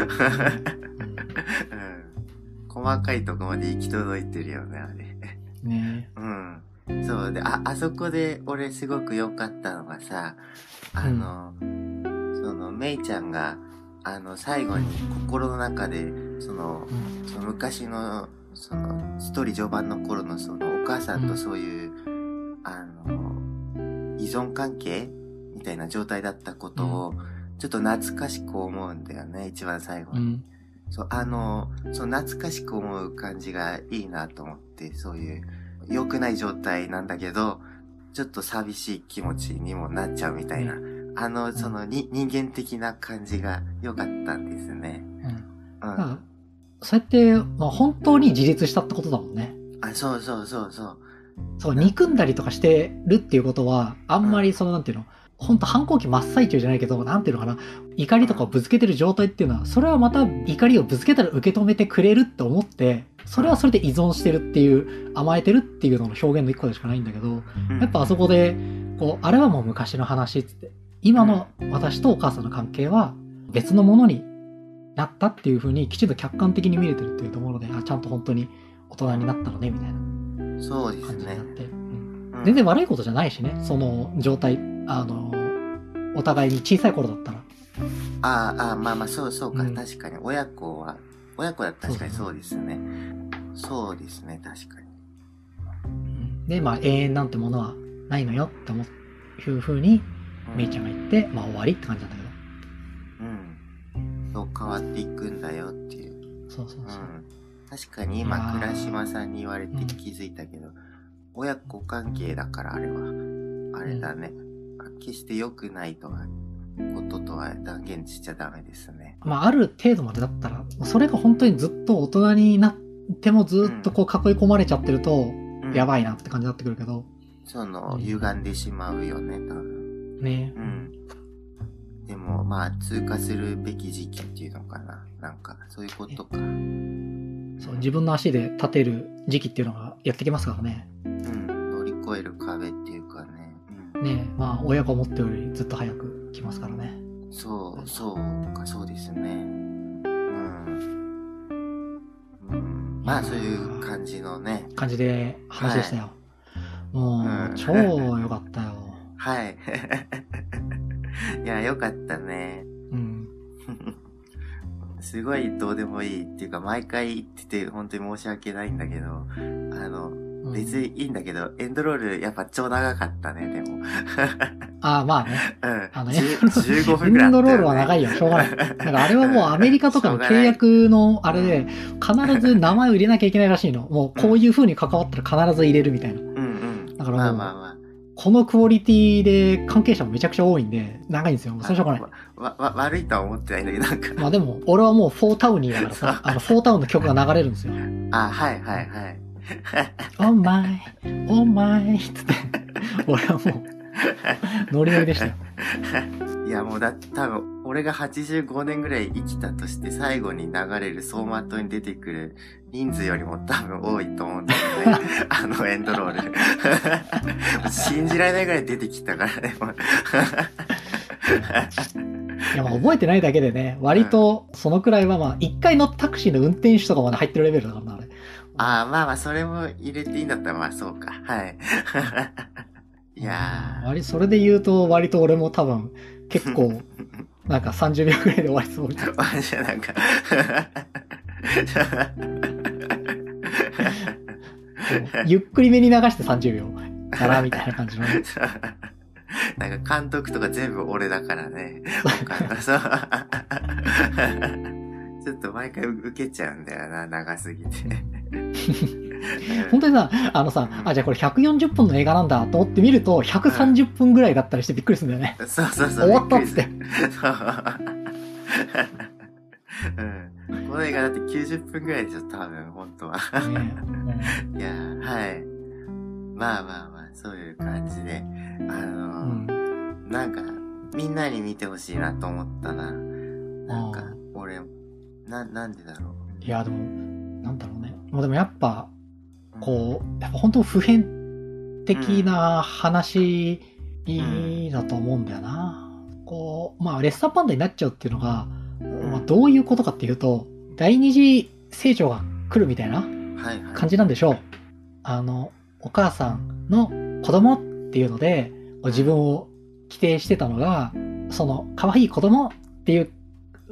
細かいとこまで行き届いてるよね、あれ。ねうん。そう。で、あ、あそこで俺すごく良かったのがさ、あの、その、メイちゃんが、あの、最後に心の中で、その、うんその昔の、その、ストーリー序盤の頃のその、お母さんとそういう、あの、依存関係みたいな状態だったことを、ちょっと懐かしく思うんだよね、一番最後に。うん。そう、あの、そう、懐かしく思う感じがいいなと思って、そういう、良くない状態なんだけど、ちょっと寂しい気持ちにもなっちゃうみたいな、あの、その、に、人間的な感じが良かったんですね。うん。うん。そうやって、まあ、本当に自立したってことだもんね。あ、そうそうそうそう。そう、憎んだりとかしてるっていうことは、あんまりその、なんていうの、本当反抗期真っ最中じゃないけど、なんていうのかな、怒りとかをぶつけてる状態っていうのは、それはまた怒りをぶつけたら受け止めてくれるって思って、それはそれで依存してるっていう、甘えてるっていうのの表現の一個でしかないんだけど、うんやっぱあそこで、こう、あれはもう昔の話っつって、今の私とお母さんの関係は別のものになったっていう風にきちんと客観的に見れてるっていうところで、あ、ちゃんと本当に大人になったのね、みたいな感じになっ。て。うんうん全然悪いことじゃないしね、その状態、あの、お互いに小さい頃だったら。ああ、まあまあ、そうそうか、うん確かに。親子は、親子だったら確かにそうですね。そうですね、確かに。で、まあ永遠なんてものはないのよって思う、いう風に、うんめいちゃんが言って、まあ終わりって感じなんだけど。うん。そう変わっていくんだよっていう。そうそうそう。うん。確かに今、ー倉島さんに言われて気づいたけど、親子関係だからあれは、あれだね。決して良くないとは、こととは断言しちゃダメですね。まあある程度までだったら、それが本当にずっと大人になってもずっとこう囲い込まれちゃってると、うんやばいなって感じになってくるけど、その、うん歪んでしまうよね、多分。ね。うん。でも、まあ、通過するべき時期っていうのかな。なんか、そういうことか。そう、自分の足で立てる時期っていうのがやってきますからね。うん。乗り越える壁っていうかね。うん。ねまあ、親が思ったよりずっと早く来ますからね。そう、そうか、そうですね。うん。うん、まあ、そういう感じのね。感じで話でしたよ。もうんう、超良かったよ。はい。いや、よかったね。うん。すごいどうでもいいっていうか、毎回言ってて本当に申し訳ないんだけど、あの、うん別にいいんだけど、エンドロールやっぱ超長かったね、でも。ああ、まあね。うん。あの10エンドロール15エ分くらいね。ンドロールは長いよ、しょうがない。なんかあれはもうアメリカとかの 契約のあれで、必ず名前を入れなきゃいけないらしいの。もうこういう風に関わったら必ず入れるみたいな。うんうん。だからもうまあまあまこのクオリティで関係者もめちゃくちゃ多いんで、長いんですよ。もうあ。それしょうがない。わ、わ、悪いとは思ってないんだけど、なんか。まあでも、俺はもうフォータウンにだからさ、あの、フォータウンの曲が流れるんですよ。あ、はいはいはい。Oh my, oh my つって、俺はもう、ノリノリでしたよ。いやもうだって多分、俺が85年ぐらい生きたとして最後に流れる走馬灯に出てくる人数よりも多分多いと思うんだよね。あのエンドロール。信じられないぐらい出てきたからね。いや、まあ覚えてないだけでね、割とそのくらいはまあ、一回乗ったタクシーの運転手とかまで入ってるレベルだからな、あれ。ああ、まあまあ、それも入れていいんだったらまあそうか。はい。いや割それで言うと、割と俺も多分、結構、なんか30秒くらいで終わりそうみたいな。なんか ゆっくりめに流して30秒。かな、みたいな感じのね。なんか監督とか全部俺だからね。ちょっと毎回受けちゃうんだよな、長すぎて。本当にさ、あのさ、あ、じゃあこれ140分の映画なんだと思って見ると、130分ぐらいだったりしてびっくりするんだよね。そうそうそう。終わったっつって。そう。うん。この映画だって90分ぐらいでしょ、多分、本当は。ね いやー、はい。まあまあまあ、そういう感じで、あうのん。ーなんか、みんなに見てほしいなと思ったな。なんか俺、な、なんでだろう。いや、でも、なんだろうね。まあでもやっぱ、うん、こう、やっぱ本当普遍的な話だと思うんだよな。こう、まあ、レッサーパンダになっちゃうっていうのが、まあ、どういうことかっていうと、第二次成長が来るみたいなはいはい。感じなんでしょう。あの、お母さんの子供っていうので、自分を規定してたのが、その、可愛い子供っていう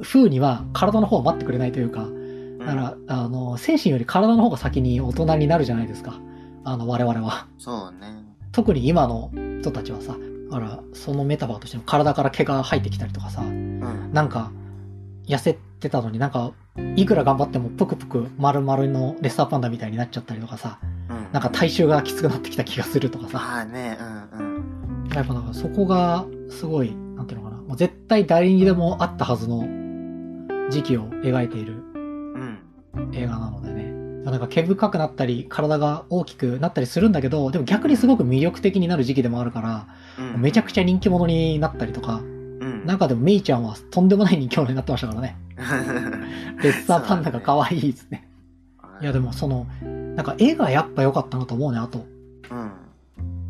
風には体の方は待ってくれないというか、うんだから、あの、精神より体の方が先に大人になるじゃないですか。あの、我々は。そうね。特に今の人たちはさ、だから、そのメタバーとしても体から毛が生えてきたりとかさ、うん。なんか、痩せてたのになんか、いくら頑張ってもぷくぷく丸々のレッサーパンダみたいになっちゃったりとかさ、うん。なんか体臭がきつくなってきた気がするとかさ、ああね、うんうん。やっぱなんかそこがすごい、なんていうのかな、もう絶対誰にでもあったはずの時期を描いているうん。映画なのでね。なんか毛深くなったり、体が大きくなったりするんだけど、でも逆にすごく魅力的になる時期でもあるから、うん。めちゃくちゃ人気者になったりとか、うん。中でもメイちゃんはとんでもない人気者になってましたからね。レッサーパンダが可愛いっつって。いやでもその、なんか絵がやっぱ良かったなと思うね、あと。うん。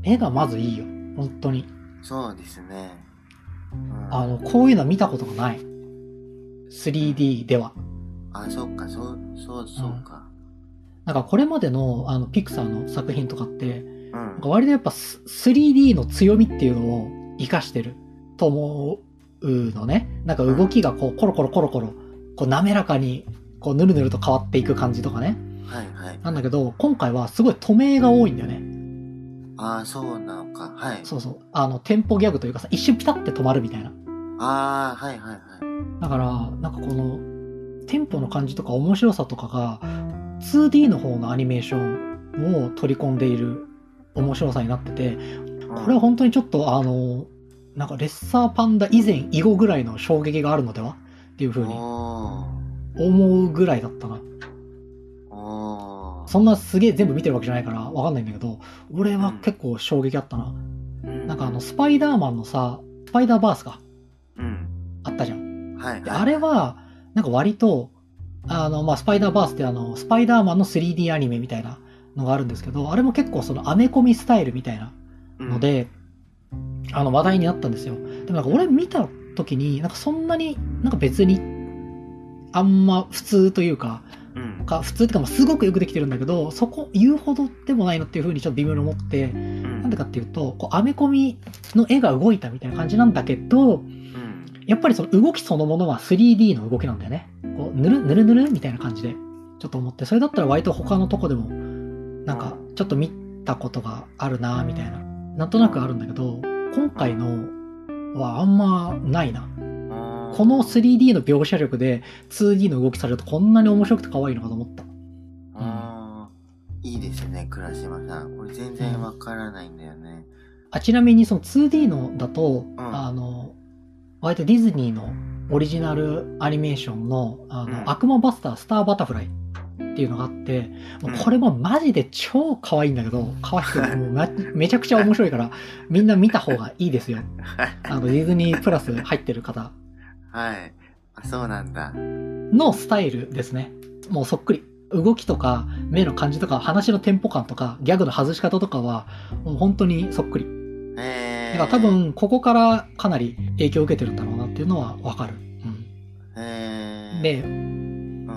絵がまずいいよ。本当に。そうですね。うんあの、こういうのは見たことがない。3D では。あ、そっか、そう、そう、そうか。なんかこれまでのあのピクサーの作品とかって、うんなんか割とやっぱス 3D の強みっていうのを活かしてると思うのね。なんか動きがこうコロコロコロコロ、こう滑らかにこうぬるぬると変わっていく感じとかね。はいはい。なんだけど、今回はすごい止めが多いんだよね。ああ、そうなのか。はい。そうそう。あの、テンポギャグというかさ、一瞬ピタって止まるみたいな。ああ、はいはいはい。だから、なんかこの、テンポの感じとか面白さとかが、2D の方のアニメーションを取り込んでいる面白さになってて、これは本当にちょっとあの、なんかレッサーパンダ以前以後ぐらいの衝撃があるのでは？っていう風にお思うぐらいだったな。そんなすげえ全部見てるわけじゃないからわかんないんだけど、俺は結構衝撃あったな。うんなんかあの、スパイダーマンのさ、スパイダーバースか？うん。あったじゃん。はい。で、あれは、なんか割と、あの、まあ、スパイダーバースってあの、スパイダーマンの 3D アニメみたいなのがあるんですけど、あれも結構そのアメコミスタイルみたいなうんの、で、あの、話題になったんですよ。でもなんか俺見た時に、なんかそんなになんか別に、あんま普通というか、うん。か普通ってかまあすごくよくできてるんだけど、そこ言うほどでもないのっていう風にちょっと微妙に思って、うんなんでかっていうと、こうアメコミの絵が動いたみたいな感じなんだけど、うん。やっぱりその動きそのものは 3D の動きなんだよね。こう、ぬるぬるぬるみたいな感じで、ちょっと思って、それだったら割と他のとこでも、なんか、ちょっと見たことがあるなみたいな。なんとなくあるんだけど、今回のはあんまないな。ここの 3D の描写力で 2D の動きされるとこんなに面白くて可愛いのかと思った。あーいいですね、倉島さん。これ全然わからないんだよね。あ、ちなみにその 2D のだと、んあの、割とディズニーのオリジナルアニメーションの、あの、うん悪魔バスタースターバタフライっていうのがあって、これもマジで超可愛いんだけど、可愛くてもうめ めちゃくちゃ面白いから、みんな見た方がいいですよ。あの、ディズニープラス入ってる方はい。あ、そうなんだ。のスタイルですね。もうそっくり。動きとか、目の感じとか、話のテンポ感とか、ギャグの外し方とかは、もう本当にそっくり。えー。だから多、分、ここからかなり影響を受けてるんだろうなっていうのはわかる。うん、えー、で、うん、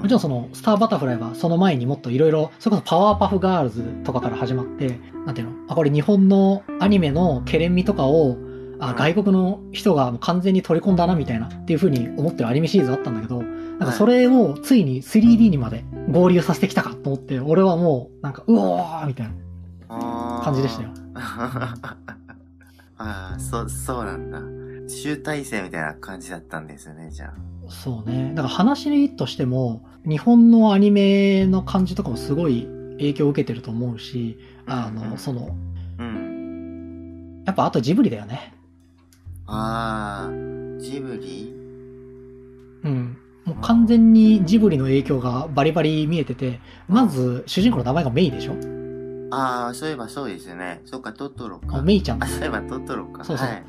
もちろんその、スターバタフライはその前にもっといろいろ、それこそパワーパフガールズとかから始まって、なんていうの？あ、これ日本のアニメのケレン味とかを、あ、うん外国の人が完全に取り込んだなみたいなっていう風に思ってるアニメシリーズあったんだけど、なんかそれをついに 3D にまで合流させてきたかと思って、俺はもう、なんか、うおーみたいな感じでしたよ。あ あ、そ、そうなんだ。集大成みたいな感じだったんですよね、じゃそうね。だから話としても、日本のアニメの感じとかもすごい影響を受けてると思うし、あの、その、あ。うん。やっぱあとジブリだよね。ああ、ジブリ？うん。もう完全にジブリの影響がバリバリ見えてて、まず主人公の名前がメイでしょ？ああ、そういえばそうですね。そっか、トトロか。あメイちゃんあ、。そういえばトトロか。そうそうはい。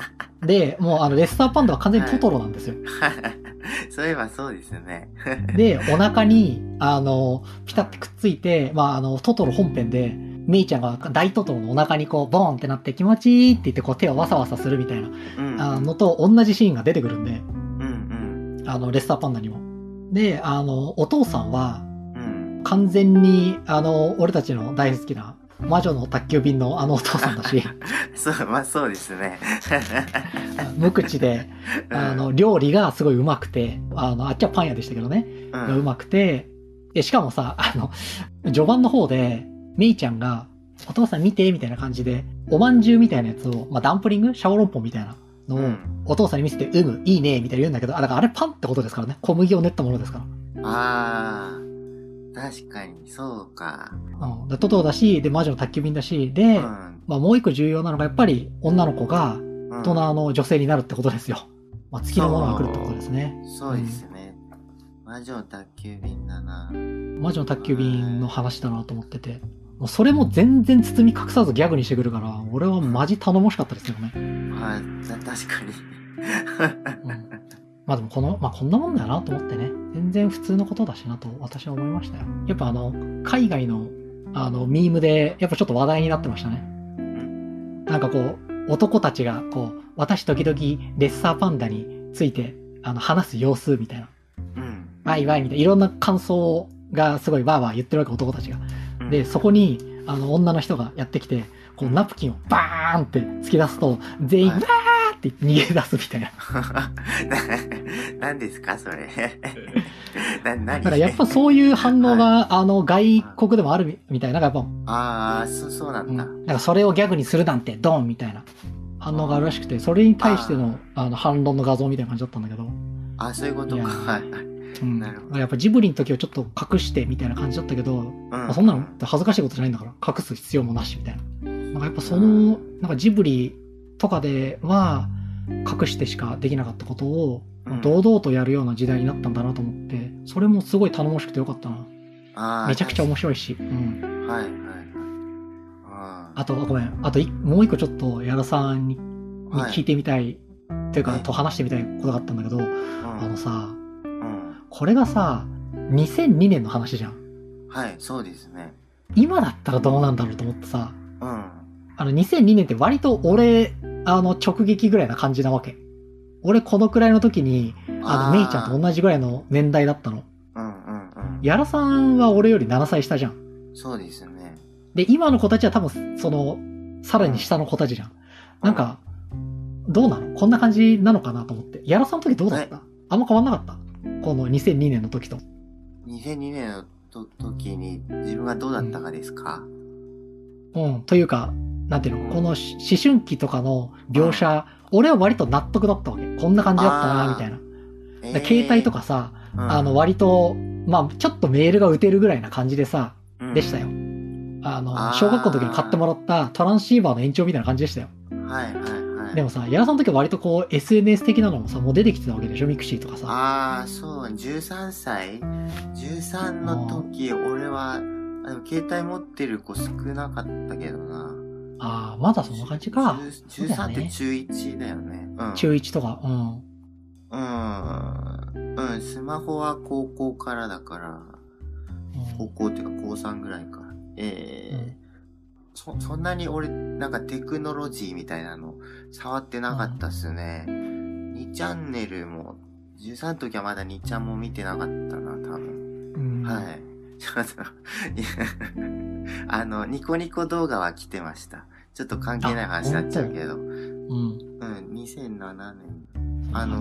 で、もうあの、レッサーパンダは完全にトトロなんですよ。そういえばそうですね。で、お腹に、あの、ピタってくっついて、まあ、あの、トトロ本編で、メイちゃんが大トトロのお腹にこう、ボーンってなって気持ちいいって言って、こう、手をわさわさするみたいな、うん。あのと同じシーンが出てくるんで、うんあの、レッサーパンダにも。で、あの、お父さんは、うん。うん。完全に、あの、俺たちの大好きな、魔女の宅急便のあのお父さんだし、そう、まあそうですね。無口で、あの、料理がすごい上手くて、あの、あっちはパン屋でしたけどね、うがん、上手くて、で、しかもさ、あの、序盤の方で、メイちゃんが、お父さん見て、みたいな感じで、おまんじゅうみたいなやつを、まあ、ダンプリング？シャオロンポンみたいなのを、うん。お父さんに見せて、うむ、いいね、みたいな言うんだけど、あ、だからあれパンってことですからね。小麦を練ったものですから。ああ、確かに、そうか。うん。でトトロだし、で、魔女の宅急便だし、で、うん。まあ、もう一個重要なのが、やっぱり、女の子が、うん大人の女性になるってことですよ。まあ、月のものが来るってことですね。そうですね。魔女の宅急便だな。魔女の宅急便の話だなと思ってて。もうそれも全然包み隠さずギャグにしてくるから、俺はマジ頼もしかったですよね。まあ、た確かに。うんまあでもこの、まあこんなもんだよなと思ってね。全然普通のことだしなと私は思いましたよ。やっぱあの、海外の、あの、ミームで、やっぱちょっと話題になってましたね。なんかこう、男たちが、こう、私時々レッサーパンダについて、あの、話す様子みたいな。うん。ワイワイみたいな、いろんな感想がすごいワーワー言ってるわけ、男たちが。うんで、そこに、あの、女の人がやってきて、こう、ナプキンをバーンって突き出すと、全員、はいわーって逃げ出すみたいな。な、なんですか、それ。だからやっぱそういう反応が、あの、外国でもあるみみたいな、やっぱ、ああ、そ、そうなうんん、だ。なんかそれをギャグにするなんて、ドンみたいな反応があるらしくて、それに対しての、あの、反論の画像みたいな感じだったんだけど、ああ、そういうことか。はい。うん。なるほどやっぱジブリの時はちょっと隠してみたいな感じだったけど、うんまあそんなの恥ずかしいことじゃないんだから、隠す必要もなしみたいな。なんかやっぱその、なんかジブリとかでは、隠してしかできなかったことを、うん堂々とやるような時代になったんだなと思って、それもすごい頼もしくてよかったな。めちゃくちゃ面白いし。うん。はい、はい、はい。ああと、ごめん。あとい、もう一個ちょっと、矢田さんに聞いてみたいっていうか、えと話してみたいことがあったんだけど、あのさ、うん。これがさ、2002年の話じゃん。はい、そうですね。今だったらどうなんだろうと思ってさ、うん。あの、2002年って割と俺、あの、直撃ぐらいな感じなわけ。俺、このくらいの時に、あの、メイちゃんと同じぐらいの年代だったの。うんうんうん。ヤラさんは俺より7歳下じゃん。そうですね。で、今の子たちは多分、その、さらに下の子たちじゃん。なんか、どうなの？こんな感じなのかなと思って。ヤラさんの時どうだった？あんま変わんなかった？この2002年の時と。2002年のと時に自分がどうだったかですか、うん。というか、なんていうのこのし思春期とかの描写、俺は割と納得だったわけ。こんな感じだったな、みたいな。えで携帯とかさ、うんあの、割と、まあ、ちょっとメールが打てるぐらいな感じでさ、うんでしたよ。あの、小学校の時に買ってもらったトランシーバーの延長みたいな感じでしたよ。はいはいはい。でもさ、矢田さんの時は割とこう、SNS 的なのもさ、もう出てきてたわけでしょ mixiとかさ。ああ、そう、13歳 ?13 の時、俺は、携帯持ってる子少なかったけどな。ああ、まだそんな感じか。10 13って中1だよね。うん。中1とか、うん。うん。うん、スマホは高校からだから、高校っていうか高3ぐらいか。ええうんそ、そんなに俺、なんかテクノロジーみたいなの触ってなかったっすね。2チャンネルも、13の時はまだ2ちゃんも見てなかったな、多分。うん。はい。ちょっと、い やあの、ニコニコ動画は来てました。ちょっと関係ない話になっちゃうけど。うん。うん、2007年。あの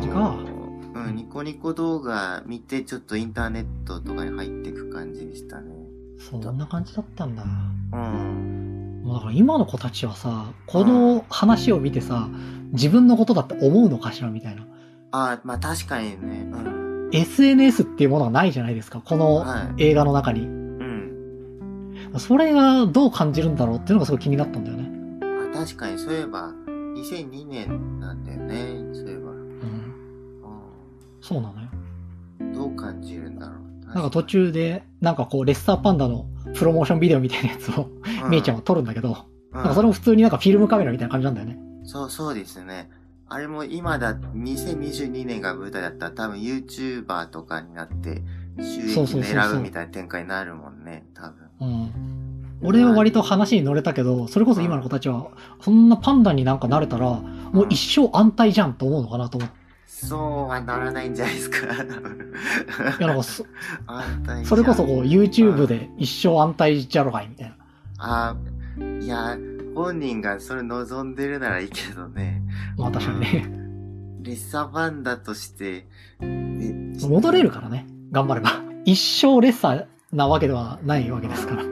うん、ニコニコ動画見て、ちょっとインターネットとかに入っていく感じでしたね。そんな感じだったんだ。うん。もうだから今の子たちはさ、この話を見てさ、自分のことだって思うのかしらみたいな。あまあ確かにね。うん。SNS っていうものがないじゃないですか。このはい。映画の中に。うん。それがどう感じるんだろうっていうのがすごい気になったんだよね。あ確かに、そういえば、2002年なんだよね。そういえば。うん。うそうなのよ。ん。どう感じるんだろう。なんか途中で、なんかこう、レッサーパンダのプロモーションビデオみたいなやつを、メイちゃんは撮るんだけど、うん、なんかそれも普通になんかフィルムカメラみたいな感じなんだよね。そう、そうですね。あれも今だ、2022年が舞台だったら多分 YouTuber とかになって収益狙うみたいな展開になるもんね、多分。うん。俺は割と話に乗れたけど、それこそ今の子たちは、そんなパンダになんかなれたら、もう一生安泰じゃんと思うのかなと思って。そうはならないんじゃないですか、多分。いや、なんかそ、それこそこう YouTube で一生安泰じゃろがいみたいな。あいや、本人がそれ望んでるならいいけどね。まあ確かにね。レッサーバンダとして、え戻れるからね。頑張れば。一生レッサーなわけではないわけですから。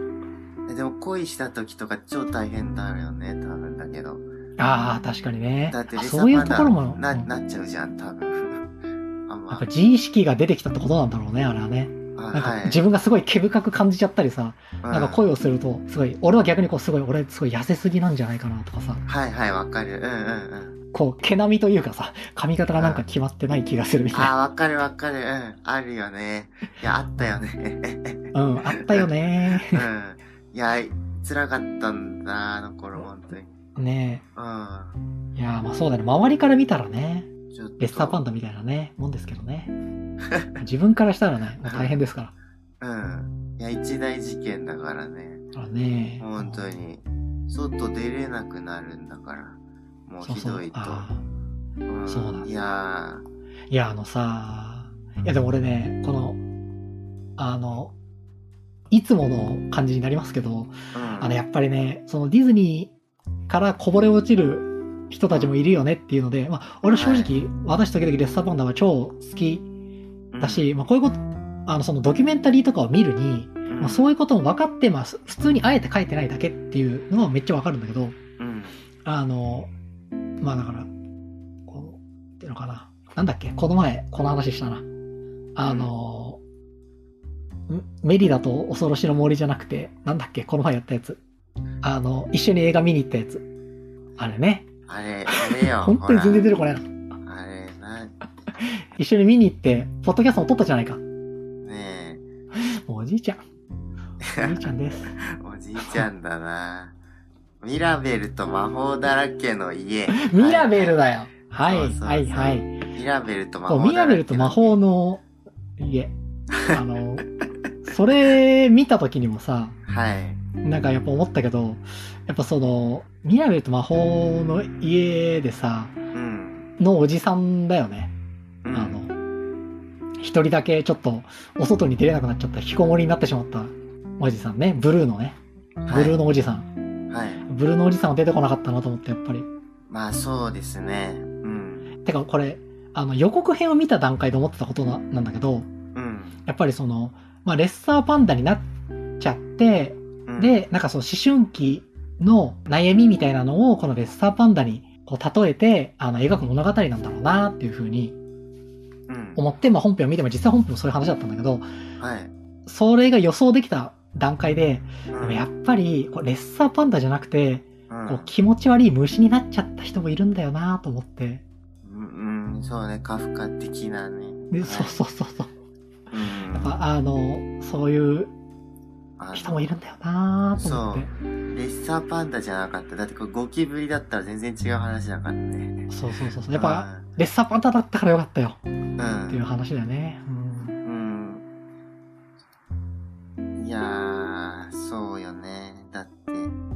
でも恋した時とか超大変だよね、多分だけど。ああ、確かにね。だってそういうところも、な、うんなっちゃうじゃん、多分。あんまやっぱ。自意識が出てきたってことなんだろうね、あれはね。あなんかはい自分がすごい毛深く感じちゃったりさ、うんなんか恋をすると、すごい、俺は逆にこうすごい、俺すごい痩せすぎなんじゃないかなとかさ、はいはい、わかる。うんうんうん。こう毛並みというかさ、髪型がなんか決まってない気がするみたいな。あー、わかるわかる。うん。あるよね。いや、あったよね。うん、あったよねうん。いや、辛かったんだ、あの頃、本当に。ねうん。え。いやーまあそうだね、周りから見たらね。レッサーパンダみたいなね、もんですけどね。自分からしたらね、大変ですから。うん。いや、一大事件だからね。だからね。本当に。外出れなくなるんだから。もうひどいと。そうなんだいやーいや、あのさ、いやでも俺ね、この、あの、いつもの感じになりますけど、ー、うん。あの、やっぱりね、そのディズニーからこぼれ落ちる人たちもいるよねっていうので、まあ、俺正直、私時々レッサーパンダは超好きだし、まあ、こういうこと、あの、そのドキュメンタリーとかを見るに、うん、まあ、そういうことも分かってます。普通にあえて書いてないだけっていうのはめっちゃ分かるんだけど、うん。あの、まあだから、こう、っていうのかな。なんだっけ？この前、この話したな。あの、んメリダと恐ろしの森じゃなくて、なんだっけ？この前やったやつ。あの、一緒に映画見に行ったやつ。あれね。あれ、あれよ。本当に全然出てこないな。あれ、な、一緒に見に行って、ポッドキャストも撮ったじゃないか。ねもうおじいちゃん。おじいちゃんです。え、おじいちゃんだな。ミラベルと魔法だらけの家。ミラベルだよ。はい、はい、はい。ミラベルと魔法だらけミラベルと魔法の家。あの、それ見た時にもさ、はい。なんかやっぱ思ったけど、やっぱその、ミラベルと魔法の家でさ、うん。のおじさんだよね。うん。あの、一人だけちょっとお外に出れなくなっちゃった、引きこもりになってしまったおじさんね。ブルーのね。ブルーのおじさん。はい。ブルーのおじさんは出てこなかったなと思って、やっぱり。まあそうですね。うん。てかこれ、あの予告編を見た段階で思ってたことななんだけど、うん。やっぱりその、まあレッサーパンダになっちゃって、うん、で、なんかその思春期の悩みみたいなのをこのレッサーパンダにこう例えて、あの描く物語なんだろうなっていうふうにうん。思って、まあ本編を見ても実際本編もそういう話だったんだけど、はい。それが予想できた段階で、うんでもやっぱりこうレッサーパンダじゃなくて、うんこう気持ち悪い虫になっちゃった人もいるんだよなと思って、うん、うん、そうね、カフカ的なね。そうそうそうそう。うん。やっぱあの、そういう人もいるんだよなと思って。レッサーパンダじゃなかった。だってこれゴキブリだったら全然違う話だからね。そうそうそうそう。やっぱ、レッサーパンダだったからよかったよ。うん、っていう話だよね。うん。うん。いやー、そうよね。だって、うん。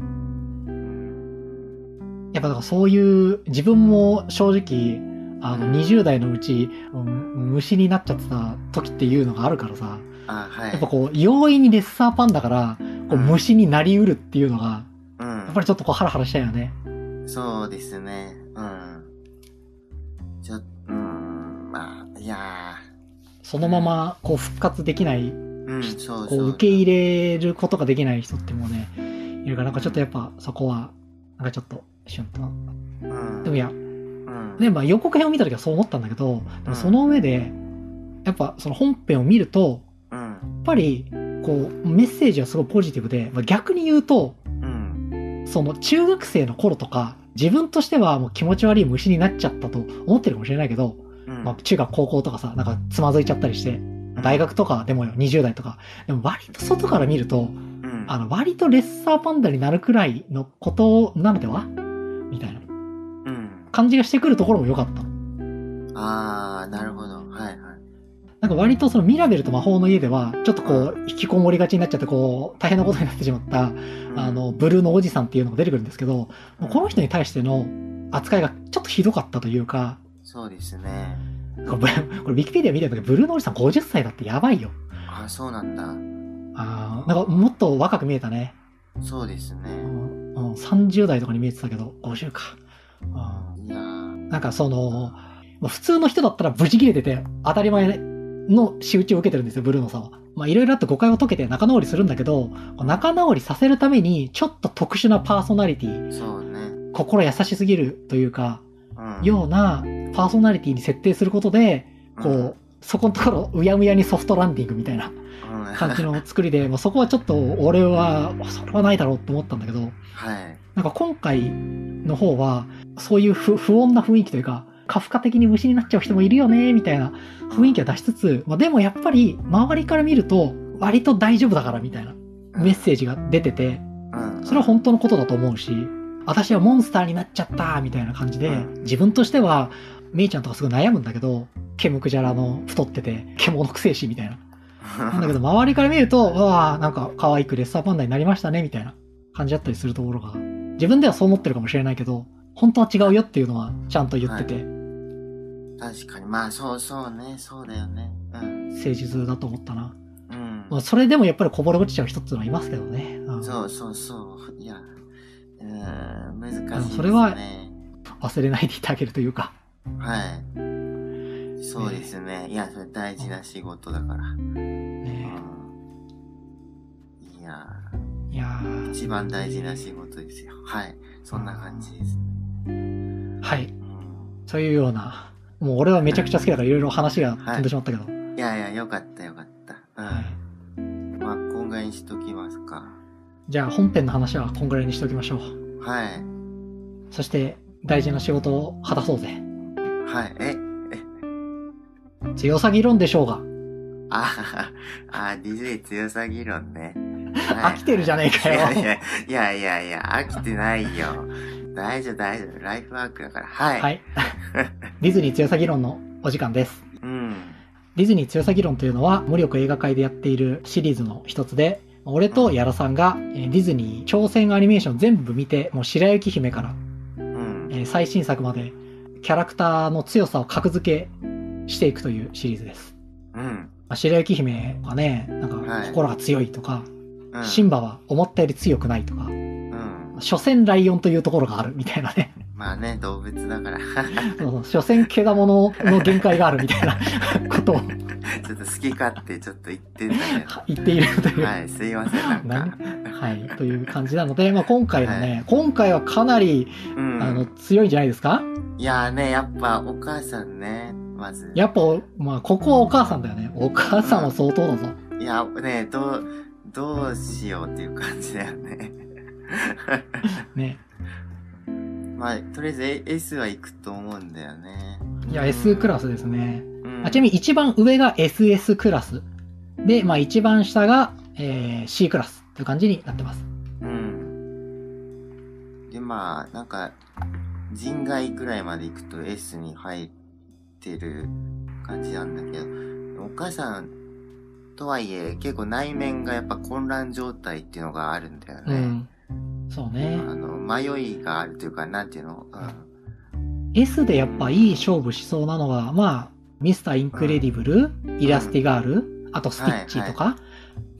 やっぱだからそういう、自分も正直、あの、20代のうち、うん虫になっちゃってた時っていうのがあるからさ、あ、はい。やっぱこう、容易にレッサーパンダから、こう、うん虫になりうるっていうのが、うん。やっぱりちょっとこう、ハラハラしたよね。そうですね。うん。ちょ、うん、まあ、いやそのまま、こう、復活できない、ー、うん、そう受け入れることができない人ってもうね、いるから、なんかちょっとやっぱ、そこは、なんかちょっと、シュンと。うん。でもいや、うん。で、まあ予告編を見た時はそう思ったんだけど、でもその上で、やっぱその本編を見ると、ぱり、こう、メッセージはすごいポジティブで、まあ、逆に言うと、うん。その中学生の頃とか、自分としてはもう気持ち悪い虫になっちゃったと思ってるかもしれないけど、うん。まあ中学高校とかさ、なんかつまずいちゃったりして、大学とかでもよ、20代とか。でも割と外から見ると、うん。あの、割とレッサーパンダになるくらいのことなのでは？みたいなうん。感じがしてくるところも良かった。あー、なるほど。はいはい。なんか割とそのミラベルと魔法の家では、ちょっとこう、引きこもりがちになっちゃって、こう、大変なことになってしまった、うんあ、の、ブルーのおじさんっていうのが出てくるんですけど、この人に対しての扱いがちょっとひどかったというか、そうですね。これ、ウィキペディア見てるんだけど、ブルーのおじさん50歳だってやばいよ。あ、そうなんだ。あーなんかもっと若く見えたね。そうですうね。んうん、30代とかに見えてたけど、50か。うんいやー。なんかその、まあ普通の人だったら無事切れてて当たり前の仕打ちを受けてるんですよ、ブルーノさんは。まあいろいろあって誤解を解けて仲直りするんだけど、仲直りさせるためにちょっと特殊なパーソナリティ、そうね。心優しすぎるというか、うん。ようなパーソナリティに設定することで、こう、そこのところうやむやにソフトランディングみたいなうん、感じの作りで、まあそこはちょっと俺は、それはないだろうと思ったんだけど、はい。なんか今回の方は、そういう不不穏な雰囲気というか、カフカ的に虫になっちゃう人もいるよね、みたいな雰囲気は出しつつ、まあでもやっぱり周りから見ると、割と大丈夫だからみたいなメッセージが出てて、うん。それは本当のことだと思うし、私はモンスターになっちゃった、みたいな感じでう、ん。自分としては、メイちゃんとかすごい悩むんだけど、ケムクジャラの太ってて、獣くせえし、みたいな。なんだけど、周りから見ると、うわあなんか可愛くレッサーパンダになりましたね、みたいな感じだったりするところが、自分ではそう思ってるかもしれないけど、本当は違うよっていうのはちゃんと言ってて、確かに。まあ、そうそうね。そうだよね。うん。誠実だと思ったな。うん。まあ、それでもやっぱりこぼれ落ちちゃう人っていうのはいますけどね。うんそうそうそう。いや、うーん、難しいね。それは忘れないでいてあげるというか。はい。そうですね。いや、それ大事な仕事だから。ねいやいや一番大事な仕事ですよ。はい。そんな感じですね。はい。うんそういうような、もう俺はめちゃくちゃ好きだからいろいろ話が飛んでしまったけど。いやいや、よかったよかった。はいうん。まあ、こんぐらいにしときますか。じゃあ本編の話はこんぐらいにしておきましょう。はい。そして大事な仕事を果たそうぜ。はい。え、強さ議論でしょうが。あ、あ、ディズニー強さ議論ね。飽きてるじゃねえかよいやいやいやいや、飽きてないよ。大丈夫、大丈夫。ライフワークだから。はい。はい。ディズニー強さ議論のお時間です。うん。ディズニー強さ議論というのは、無力映画界でやっているシリーズの一つで、俺と矢田さんが、えーディズニー挑戦アニメーション全部見て、もう白雪姫から、うん。えー最新作まで、キャラクターの強さを格付けしていくというシリーズです。うん。まあ、白雪姫はね、なんかはい心が強いとか、うん。シンバは思ったより強くないとか、うん。所詮ライオンというところがあるみたいなね。まあね、動物だから。そ うそう所詮毛物の限界があるみたいな ことをちょっと好き勝手ちょっと言ってんだけ 言っているという。ど。はい、すいません、なん何？か。はい。という感じなので、まあ、今回のね、今回はかなり、うん。あの、強いんじゃないですか？いやーね、やっぱお母さんね、まず。やっぱ、まあ、ここはお母さんだよね。お母さんは相当だぞ。いや、ね、どう、どうしようっていう感じだよね。ね。まあ、とりあえず S は行くと思うんだよね。いや、S クラスですね。うん。あちなみに一番上が SS クラス。で、まあ一番下が、えー C クラスという感じになってます。うん。で、まあ、なんか、人外ぐらいまで行くと S に入ってる感じなんだけど、お母さんとはいえ、結構内面がやっぱ混乱状態っていうのがあるんだよね。うん。そうね。あの、迷いがあるというか、なんていうの？うん。S でやっぱいい勝負しそうなのは、まあ、ミスターインクレディブル、イラスティガール、あとスティッチとか、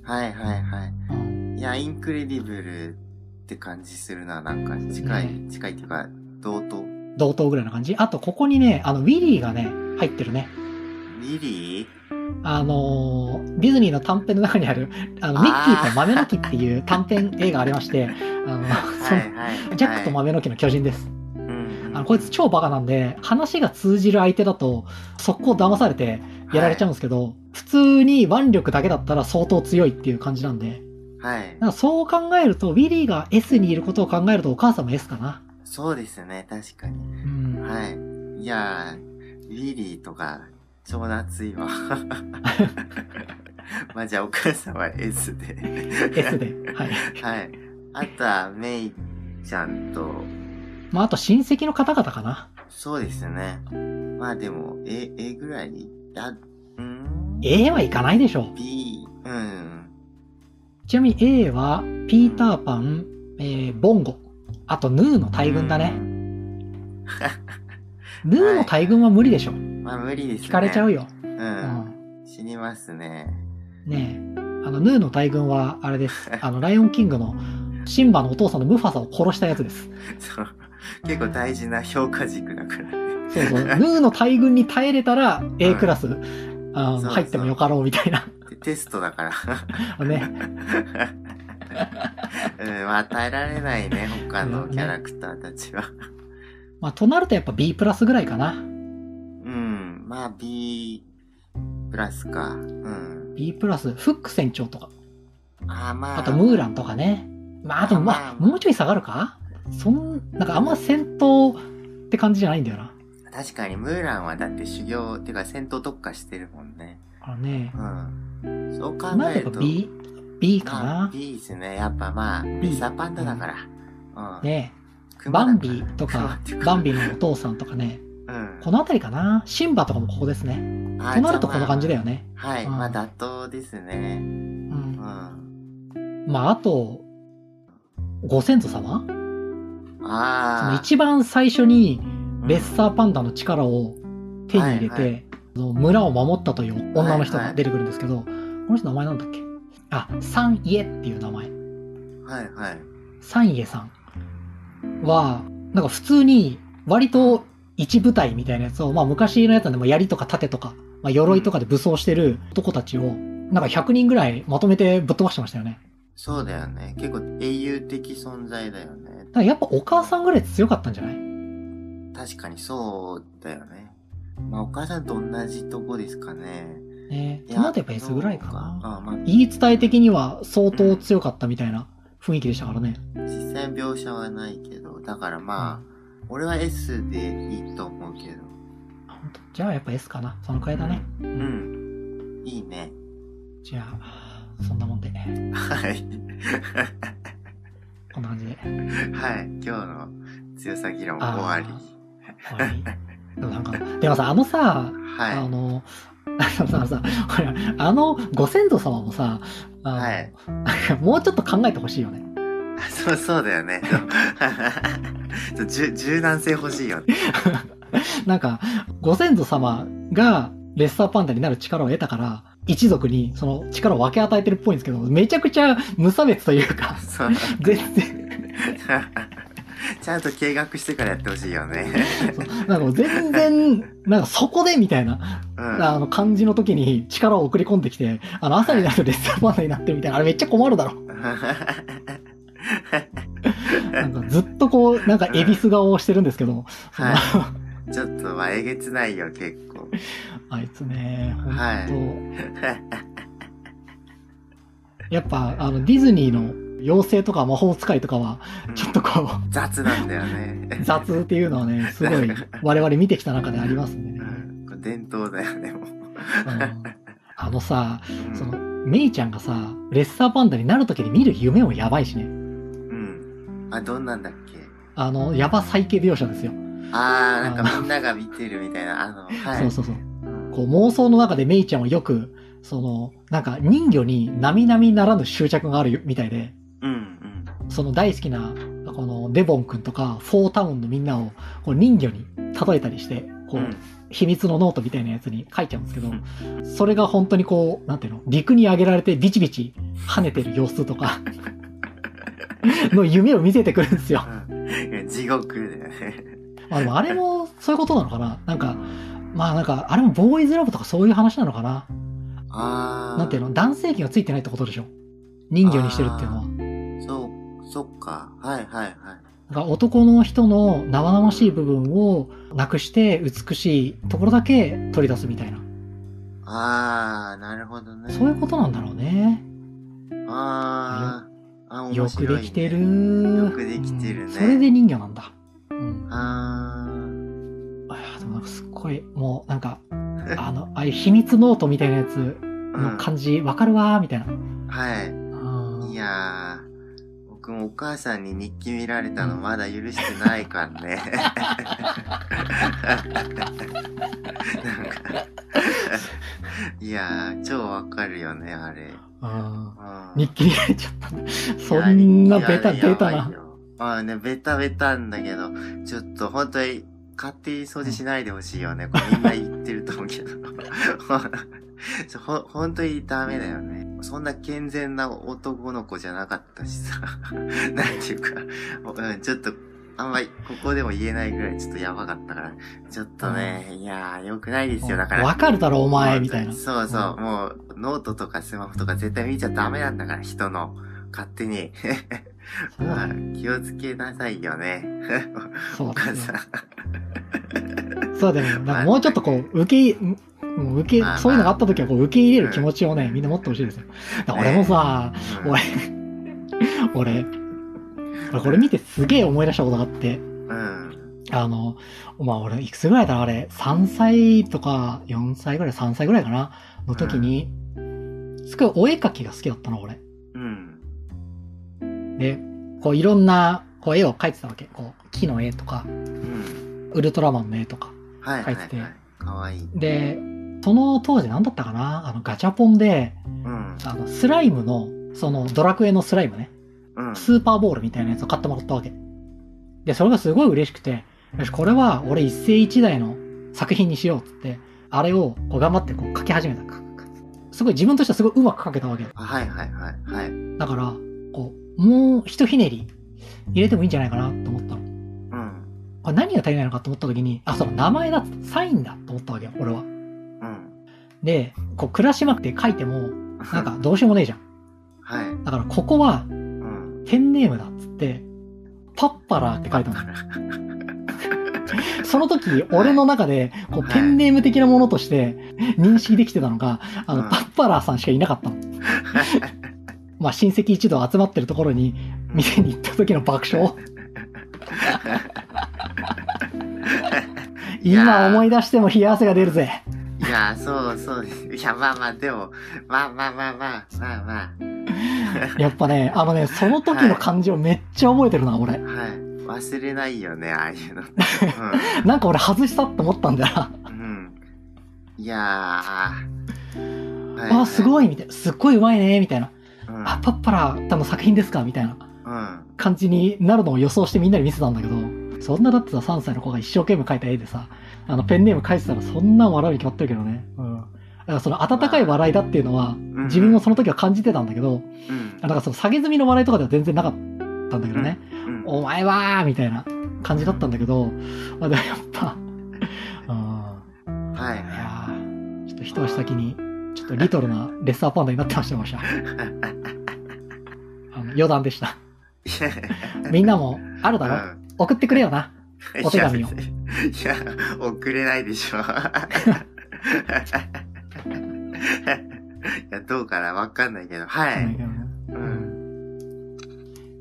はいはいはい。うんいや、インクレディブルって感じするな、なんか近い、ね近いっていうか、同等？同等ぐらいな感じ。あと、ここにね、あの、ウィリーがね、入ってるね。リリーあのーディズニーの短編の中にある、あの、ミッキーと豆の木っていう短編映画ありまして、あの、そのはいはい。ジャックと豆の木の巨人です。うんあのこいつ超バカなんで、話が通じる相手だと、速攻騙されてやられちゃうんですけど、普通に腕力だけだったら相当強いっていう感じなんで、はい。かそう考えると、ウィリーが S にいることを考えるとお母さんも S かな。そうですね、確かに。うん。はい。いやー、リリーとか、超夏いわ。まあじゃあお母さんは S で。S で。はい。はい。あとは、メイちゃんと、まあ、あと親戚の方々かな。そうですね。まあでも、A、A ぐらいに、あ、うーん A はいかないでしょう。?B、うん。ちなみに A は、ピーターパン、えー、ボンゴ。あと、ヌーの大群だね。ヌーの大群は無理でしょ。まあ無理ですね。聞かれちゃうよ。よ。う。うんん。死にますね。ねえ。あの、ヌーの大群は、あれです。あの、ライオンキングの、シンバのお父さんのムファサを殺したやつです。そう。結構大事な評価軸だからね。そうそう。ヌーの大群に耐えれたら、A クラス、あそうそう入ってもよかろうみたいな。でテストだから。ね。うん、まあ耐えられないね、他のキャラクターたちは。まあ、となるとやっぱ B プラスぐらいかな。うん、まあ B プラスか。うん。B プラス、フック船長とか。あーまあ。あと、ムーランとかね。まあ、あと、まあ、もうちょい下がるか？そん、なんかあんま戦闘って感じじゃないんだよな。確かにムーランはだって修行、てか戦闘特化してるもんね。あのね。うん。そう考えると。B、B かまあな。B ですね。やっぱまあ、レッサーパンダだから。うん。ねバンビと か、バンビのお父さんとかね。うん。この辺りかな？シンバとかもここですね。あとなるとこの感じだよ。よね。はい。うんまあ妥当ですね。う。うんん。まあ、あと、ご先祖様？そのああ。一番最初にレッサーパンダの力を手に入れて、はいはその村を守ったという女の人が出てくるんですけど、この人名前なんだっけ？あ、サンイエっていう名前。はいはい。サンイエさんは、なんか普通に割と一部隊みたいなやつを、まあ昔のやつなんでも槍とか盾とか、まあ鎧とかで武装してる男たちを、なんか100人ぐらいまとめてぶっ飛ばしてましたよね。そうだよね。結構英雄的存在だよね。だからやっぱお母さんぐらい強かったんじゃない？確かにそうだよね。まあお母さんと同じとこですかね。ねいとなるとやっぱ S ぐらいかな。あまあ、言い伝え的には相当強かったみたいな雰囲気でしたからね。実際描写はないけど、だからまあ、俺は S でいいと思うけど。あ本当？じゃあやっぱ S かな。そのくらいだね。う。ん。いいね。じゃあ、そんなもんで、はい。こんな感じで。はい。今日の強さ議論終わり。終わり？でもなんか、でもさ、あのさ、あはの、あのさ、さあのご先祖様もさ、はいもうちょっと考えてほしいよね。い。そう、そうだよね。そう柔柔軟性欲しいよね。なんか、ご先祖様がレッサーパンダになる力を得たから、一族にその力を分け与えてるっぽいんですけど、めちゃくちゃ無差別というか、そう。全然、ちゃんと計画してからやってほしいよね。なんか全然、なんかそこでみたいな、うん。あの感じの時に力を送り込んできて、あの朝になるとレッサーパンダになってるみたいな、あれめっちゃ困るだろ。なんかずっとこう、なんか恵比寿顔をしてるんですけど、はちょっと、まあ、えげつないよ、結構。あいつね、ほんと、はいやっぱあのディズニーの妖精とか魔法使いとかは、ちょっとこう、雑なんだよね。雑っていうのはね、すごい我々見てきた中でありますんでね。うん伝統だよね、もう。うんあのさ、うんその、メイちゃんがさ、レッサーパンダになるときに見る夢もやばいしね。うん。あ、どんなんだっけ？あの、ヤバサイケ描写ですよ。あー、なんかみんなが見てるみたいな、あの、はい。そうそうそう。うんこう妄想の中でメイちゃんはよく、その、なんか人魚に並々ならぬ執着があるみたいで、うん、うん。その大好きな、このデボン君とか、フォータウンのみんなをこう人魚に例えたりして、こう、うん秘密のノートみたいなやつに書いちゃうんですけど、うんそれが本当にこう、なんていうの、陸に上げられてビチビチ跳ねてる様子とか、の夢を見せてくるんですよ。うん地獄だよね。まあでもあれもそういうことなのかななんか、まあなんか、あれもボーイズラブとかそういう話なのかなあー。なんていうの？男性器がついてないってことでしょ人魚にしてるっていうのは。そう、そっか。はいはいはい。なんか男の人の生々しい部分をなくして美しいところだけ取り出すみたいな。あー、なるほどね。そういうことなんだろうね。あー。あ、面よ白い、ね。くできてる。よくできてるねうんそれで人魚なんだ。うん。ああいやでもなんかすっごい、もうなんか、あの、ああいう秘密ノートみたいなやつー。の感じ、わかるわーみたいな。うん。はい。うんいやー。僕もお母さんに日記見られたのまだ許してないからね。なんかいやー、超わかるよね、あれ。うんうん日記に入れちゃったんだ。そんなベタ、ベタな。。まあね、ベタベタんだけど、ちょっと本当に勝手に掃除しないでほしいよね。これみんな言ってると思うけど。ほ本当にダメだよね。そんな健全な男の子じゃなかったしさ。なんていうか、うんちょっと、あんまりここでも言えないぐらいちょっとやばかったから、ちょっとね、いやー、良くないですよ。だから。わかるだろ、お前、みたいな。そうそう、うんもう、ノートとかスマホとか絶対見ちゃダメなんだから、人の。勝手に。まあ気をつけなさいよね。そうお母さん。そうだよね。なんかもうちょっとこう、受けもう受けまあまあ、そういうのがあった時はこう受け入れる気持ちをね、みんな持ってほしいですよ。俺もさ、うん俺、俺、俺これ見てすげえ思い出したことがあって、うん。あの、まあ俺、いくつぐらいだあれ、3歳とか4歳ぐらい、3歳ぐらいかなの時に、すごいお絵描きが好きだったの、俺。うん。で、こういろんな、こう絵を描いてたわけ。こう、木の絵とか、うん。ウルトラマンの絵とか。はいはい書いててはい。かわいい。で、その当時何だったかなあのガチャポンで、うん。あの、スライムの、そのドラクエのスライムね、うん。スーパーボールみたいなやつを買ってもらったわけ。で、それがすごい嬉しくて、よし、これは俺一世一代の作品にしようっつって、あれをこう頑張ってこう書き始めた。すごい自分としてはすごい上手く書けたわけ。あはいはいはいはい。だから、こう、もう一ひねり入れてもいいんじゃないかなと思ったの。うん。これ何が足りないのかと思った時に、あ、そう、名前だっサインだと思ったわけよ、俺は。うん。で、こう、暮らしまくって書いても、なんかどうしようもねえじゃん。はい。だからここはうん。ペンネームだっつって、パッパラーって書いたの。その時、俺の中で、こう、はいペンネーム的なものとして認識できてたのが、あの、うんパッパラーさんしかいなかったの。まあ、親戚一同集まってるところに、店に行った時の爆笑。今思い出しても冷や汗が出るぜ。いや、そうそうです。いや、まあまあ、でも、まあまあまあまあ、まあまやっぱね、あのね、その時の感じをめっちゃ覚えてるな、俺。あ。はい。忘れないよね、ああいうの。なんか俺外したって思ったんだよな。うん。うん。いやー。はいあ、すごいみたいな。すっごいうまいねみたいな。うん。あ、パッパラーの作品ですかみたいなうん。感じになるのを予想してみんなに見せたんだけど、そんなだってさ、3歳の子が一生懸命描いた絵でさ、あの、ペンネーム書いてたらそんな笑うに決まってるけどね。うん。だからその温かい笑いだっていうのは、うん自分もその時は感じてたんだけど、うん。なんかその下げ済みの笑いとかでは全然なかったんだけどね。うん。お前はーみたいな感じだったんだけど、まあでもやっぱ、うん。はいい。やーちょっと一足先に、ちょっとリトルなレッサーパンダになってましたよ、わしは。あの余談でした。みんなもあるだろ、送ってくれよな。うんお手紙をいや送れないでしょ。いや、どうかなわかんないけど。はい。うん。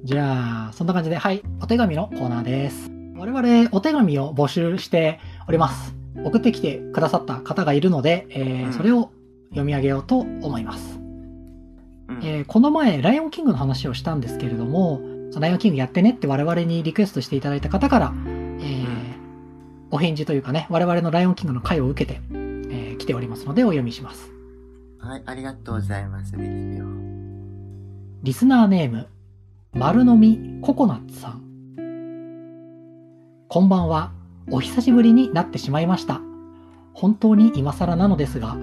じゃあ、そんな感じで、はい、お手紙のコーナーです。我々、お手紙を募集しております。送ってきてくださった方がいるので、えーうんそれを読み上げようと思います。うんえーこの前、ライオンキングの話をしたんですけれども、そのライオンキングやってねって我々にリクエストしていただいた方から、えーお返事というかね、我々のライオンキングの回を受けて、えー来ておりますのでお読みします。はい、ありがとうございます。ですよ。リスナーネーム、丸飲みココナッツさん。こんばんは。お久しぶりになってしまいました。本当に今更なのですが、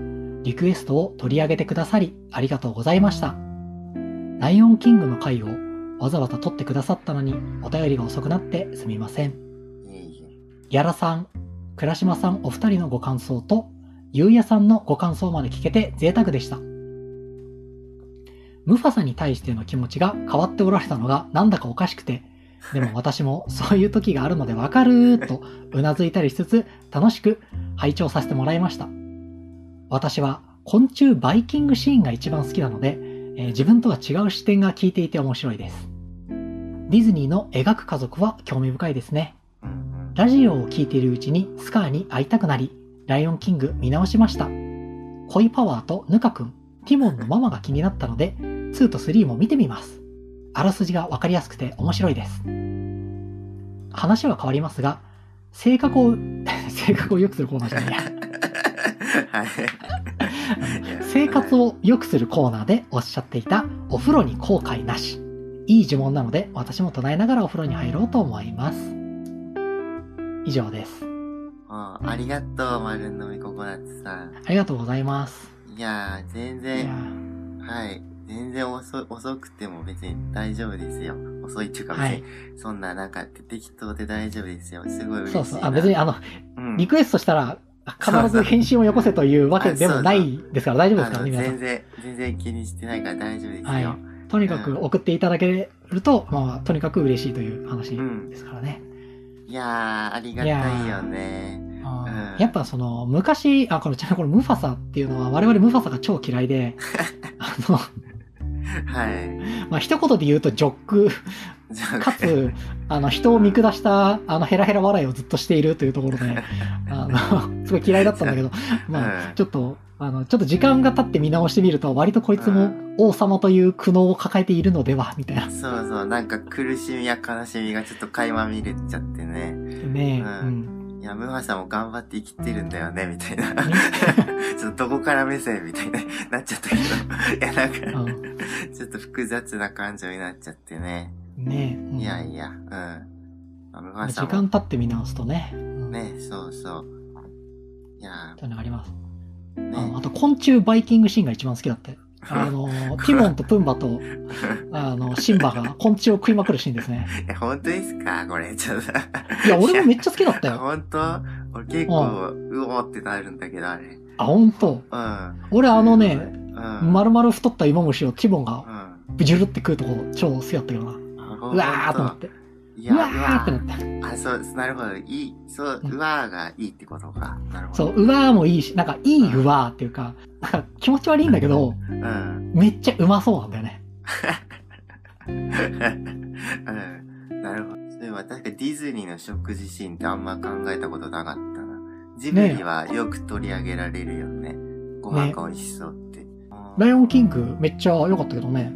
リクエストを取り上げてくださりありがとうございました。ライオンキングの回をわざわざ撮ってくださったのにお便りが遅くなってすみません。やらさん、倉島さんお二人のご感想と、ゆうやさんのご感想まで聞けて贅沢でした。ムファサに対しての気持ちが変わっておられたのがなんだかおかしくて、でも私もそういう時があるのでわかるとうなずいたりしつつ楽しく拝聴させてもらいました。私は昆虫バイキングシーンが一番好きなので、えー自分とは違う視点が聞いていて面白いです。ディズニーの描く家族は興味深いですね。ラジオを聴いているうちにスカーに会いたくなり、ライオンキング見直しました。恋パワーとヌカ君、ティモンのママが気になったので、2と3も見てみます。あらすじがわかりやすくて面白いです。話は変わりますが、性格を、性格を良くするコーナーじゃないや。はい。生活を良くするコーナーでおっしゃっていたお風呂に後悔なし。いい呪文なので私も唱えながらお風呂に入ろうと思います。以上です。あありがとう、丸飲みココナッツさん。ありがとうございます。いやー、全い然や、はい。全然遅遅くても別に大丈夫ですよ。遅いっていうかはい。そんななんか適当で大丈夫ですよ。すごい嬉しいな。そうそう。あ、別にあの、うん、リクエストしたら必ず返信をよこせというわけでもないですから大丈夫ですか皆さん。全然、全然気にしてないから大丈夫ですよ。はいとにかく送っていただけると、まあ、とにかく嬉しいという話うんですからね。いやー、ありがたいよね。やっぱその、昔、あ、これ、ちなみにこのムファサっていうのは、我々ムファサが超嫌いで、あの、はい。まあ、一言で言うと、ジョック、かつ、あの、人を見下した、あの、ヘラヘラ笑いをずっとしているというところで、あの、すごい嫌いだったんだけど、まあ、うんちょっと、あの、ちょっと時間が経って見直してみると、割とこいつも王様という苦悩を抱えているのでは、みたいな。そうそう、なんか苦しみや悲しみがちょっと垣間見れちゃってね。ねううん。いや、ムハさんも頑張って生きてるんだよね、みたいな。ちょっとどこから目線みたいになっちゃったけど。いや、なんか、うんちょっと複雑な感情になっちゃってね。ねうんいやいや、うん。まあ時間経って見直すとね。うんね、そうそう。いやというのがあります。ね。あと、昆虫バイキングシーンが一番好きだって。あの、ティモンとプンバと、あの、シンバが昆虫を食いまくるシーンですね。え、本当ですか？これ、ちょっと。いや、俺もめっちゃ好きだったよ。本当？俺結構、うおーってなるんだけど、あれ。あ、ほんと。うん。俺あのね、うん。丸々太った芋虫をティモンがうん。ブジュルって食うとこ超好きだったけどな。ううわーと思って。いうや、わーってなって。あ、そう、なるほど。いい、そう、うわーがいいってことか。なるほど。そう、うわーもいいし、なんかいいうわーっていうか、なんか気持ち悪いんだけど、うん。めっちゃうまそうなんだよね。うん。なるほど。そういえば確かディズニーの食事シーンってあんま考えたことなかったな。ジブリはよく取り上げられるよね。ご飯が美味しそうって。ライオンキングめっちゃ良かったけどね。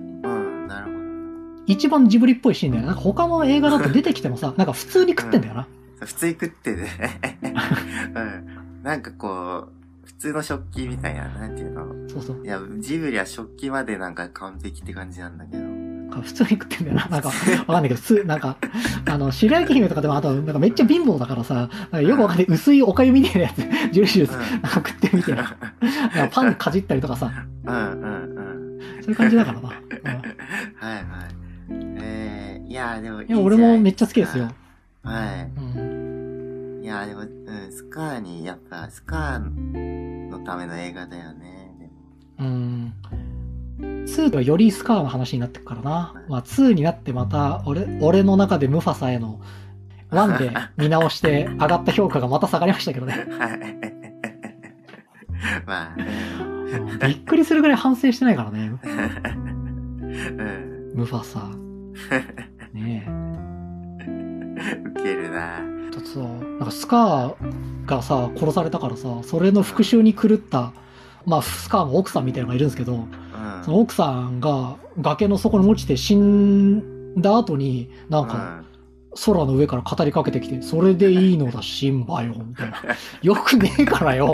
一番ジブリっぽいシーンだよね。なんか他の映画だと出てきてもさ、なんか普通に食ってんだよな。普通に食ってね。うん。なんかこう、普通の食器みたいな、なんていうの。そうそう。いや、ジブリは食器までなんか完璧って感じなんだけど。普通に食ってんだよな。なんか、わかんないけど、普通、なんか、あの、白雪姫とかでも、あと、なんかめっちゃ貧乏だからさ、よくわかんない、薄いおかゆみたいなやつ、ジュルジュルなんか食ってるみたいな。なんかパンかじったりとかさ、うんうんうん。そういう感じだからな。うんはいはい。えー、いや、でもいいいや、俺もめっちゃ好きですよ。はうん。い。いや、でも、うん、スカーに、やっぱ、スカーのための映画だよね。でもうん。2ではよりスカーの話になってくからな。まあ2になってまた、俺、俺の中でムファサへの、1で見直して上がった評価がまた下がりましたけどね。はい。まあ、うんびっくりするぐらい反省してないからね。うん。ムファサ。ねウケるな。え。だってさ、なんかスカーがさ、殺されたからさ、それの復讐に狂った、まあ、スカーの奥さんみたいなのがいるんですけど、うん。その奥さんが崖の底に落ちて死んだ後に、なんか、空の上から語りかけてきて、それでいいのだ、シンバよ、みたいな。よくねえからよ。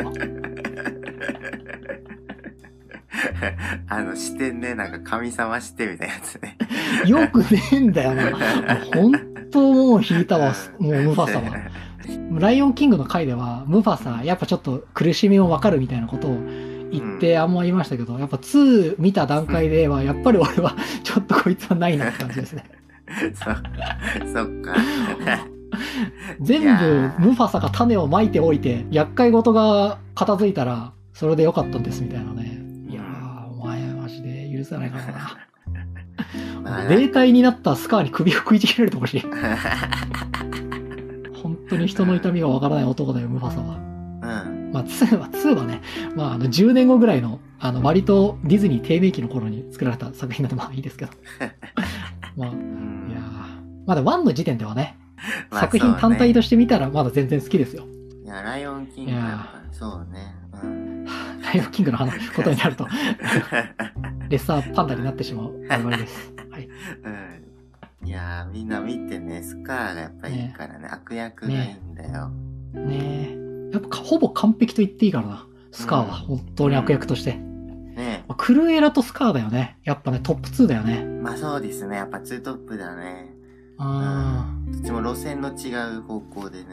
あの、してんね、なんか神様してみたいなやつね。よくねえんだよな。本当もう引いたわ、もうムファサは。ライオンキングの回では、ムファサ、やっぱちょっと苦しみもわかるみたいなことを言ってあんま言いましたけど、やっぱ2見た段階では、やっぱり俺はちょっとこいつはないなって感じですね。そ、そっか。全部ームファサが種をまいておいて、厄介事が片付いたら、それでよかったんですみたいなね。許さないから まあな。霊体になったスカーに首を食いちぎられてほしい。本当に人の痛みがわからない男だよ、ムファサは。うん。まあ、2は、2はね、まあ、あの、10年後ぐらいの、あの、割とディズニー低迷期の頃に作られた作品なんで、まあいいですけど。まあ、いうんやーまだ1の時点ではね、まあ作品単体としして見たらまだ全然好きですよ。て。いや、ライオンキングはそうね。うん。ライオンキングの話 ことになると、レッサーパンダになってしまう我々です。はい。うん。いやー、みんな見てね、スカーがやっぱいいからね、悪役がいいんだよ。ねえ。やっぱかほぼ完璧と言っていいからな。スカーは、本当に悪役として。ねまあクルエラとスカーだよね。やっぱね、トップ2だよね。まあそうですね、やっぱツートップだね。うん。どっちも路線の違う方向でね、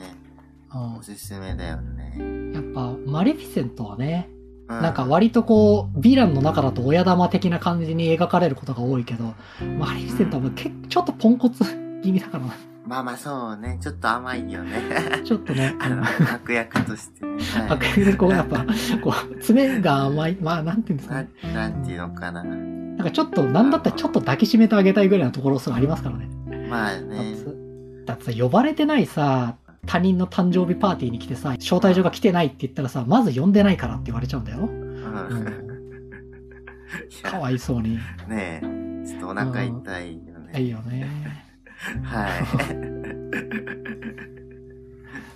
うんおすすめだよね。やっぱ、マレフィセントはね、うなんか割とこう、ヴィランの中だと親玉的な感じに描かれることが多いけど、マレフィセントはけちょっとポンコツ気味だからな。まあまあそうね、ちょっと甘いよね。ちょっとね、あの、悪役としてね。はい悪役でこうやっぱ、こう、爪が甘い、まあなんていうんですかなね。なんていうのかな。なんかちょっと、なんだったらちょっと抱きしめてあげたいぐらいのところすらありますからね。まあね。さだってさ、呼ばれてないさ、他人の誕生日パーティーに来てさ、招待状が来てないって言ったらさ、まず呼んでないからって言われちゃうんだよ。う。うんかやわいそうに。ねえ、ちょっとお腹痛いよね。いいよね。はい。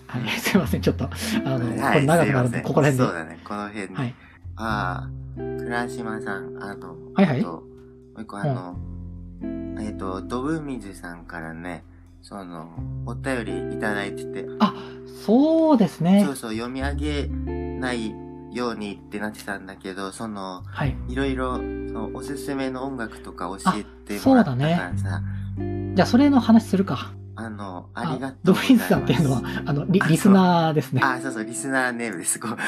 はい、すいません。ちょっと、あの、こはいれ長くなるんで、ここら辺で。そうだね、この辺で。はい。ああ、倉島さん、あの、はいはいあともう一個あの、えっ、と、ドブミズさんからね、その、お便りいただいてて、そうですねそう。そう、読み上げないようにってなってたんだけど、その、はい。いろいろ、その、おすすめの音楽とか教えてもらったからさ、じゃあ、それの話するか。あの、ありがとうドございます。ブイズさんっていうのは、あの、リあリスナーですね。あ、そうそう、リスナーネームです。こ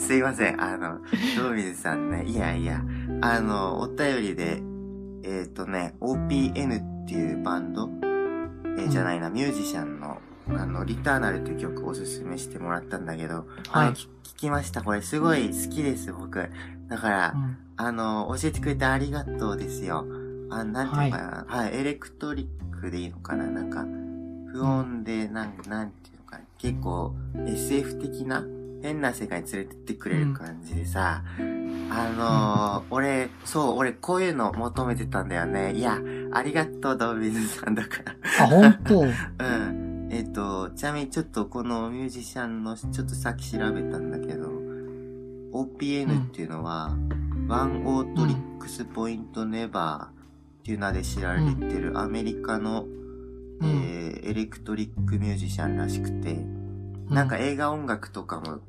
すいません。あの、ドーミズさんね、いやいや、あの、お便りで、えっ、とね、OPN っていうバンド、えーじゃないな、ミュージシャンの、あの、リターナルっていう曲をおすすめしてもらったんだけど、あはい。の聞聞きました。これすごい好きです、僕。だからう、んあの、教えてくれてありがとうですよ。あ、なんていうのかな。はい、エレクトリックでいいのかななんか、不音で、なん、なんていうのかな。結構、SF 的な、変な世界に連れてってくれる感じでさ、あのー俺、そう、俺こういうの求めてたんだよね。いや、ありがとう、ドービズさんだから。あ、本当 うん。えっ、と、ちなみにちょっとこのミュージシャンの、ちょっとさっき調べたんだけど、OPN っていうのは、ワンオートリックスポイントネバーっていう名で知られてるアメリカの、うん。えーエレクトリックミュージシャンらしくて、なんか映画音楽とかも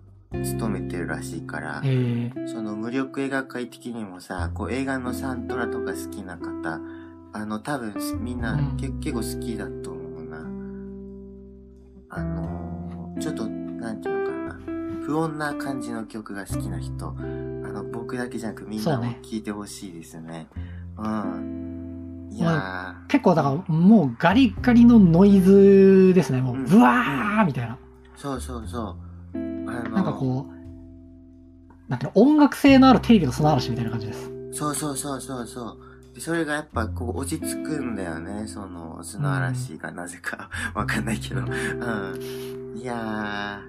務めてるらしいから、えー、その無力映画界的にもさ、こう映画のサントラとか好きな方、あの多分みんな、うんけ結構好きだと思うな。あのーちょっと、なんていうのかな。不穏な感じの曲が好きな人、あの、僕だけじゃなくみんなもそうね聴いてほしいですね。うん。いや結構だからもうガリガリのノイズですね。もう、うんブワーみたいな。ー、そうそうそう。あのなんかこう、なんていうの、音楽性のあるテレビの砂嵐みたいな感じです。そうそうそうそうそう。でそれがやっぱこう落ち着くんだよね、その砂嵐がなぜか わかんないけど。うん。いや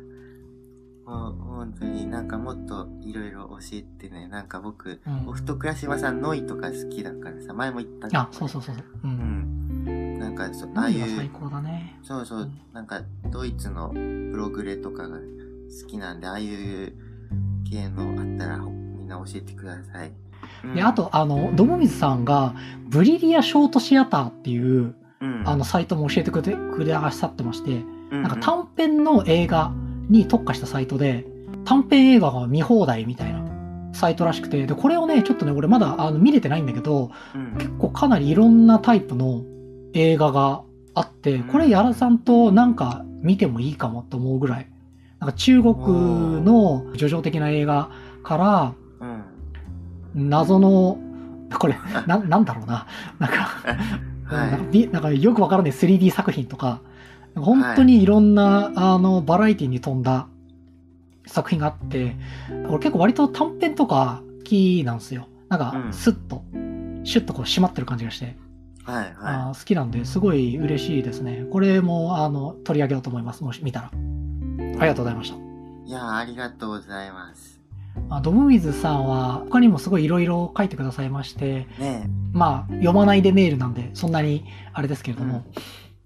ー、もう本当になんかもっといろいろ教えてね、なんか僕、うんオフト倉島さんノイとか好きだからさ、前も言ったけ？ど、あ、そうそうそうそう。う。うんん。なんかそ、ああいう、高だね。そうそうう、なんかドイツのプログレとかが好きなんで、ああいう系のあったらみんな教えてください。うんで、あ、と、あの、ドモミズさんが、ブリリアショートシアターっていう、うん、あの、サイトも教えてくれて、くださってまして、うん、なんか短編の映画に特化したサイトで、短編映画が見放題みたいなサイトらしくて、で、これをね、ちょっとね、俺まだあの見れてないんだけど、うん、結構かなりいろんなタイプの映画があって、これやらさんとなんか見てもいいかもと思うぐらい。なんか中国の叙情的な映画から、うん。謎の、これ、な、なんだろうな。なんか、はいなんかびなんかよくわからない 3D 作品とか、本当にいろんな、あの、バラエティに富んだ作品があって、俺結構割と短編とか好きなんですよ。なんかう、んスッと、シュッとこう締まってる感じがして、はいあはー好きなんで、すごい嬉しいですね。これも、あの、取り上げようと思います。もし見たら。ありがとうございました。い。いやー、ありがとうございます。あドムウィズさんは、他にもすごいいろいろ書いてくださいまして、ねまあ、読まないでメールなんで、そんなにあれですけれども、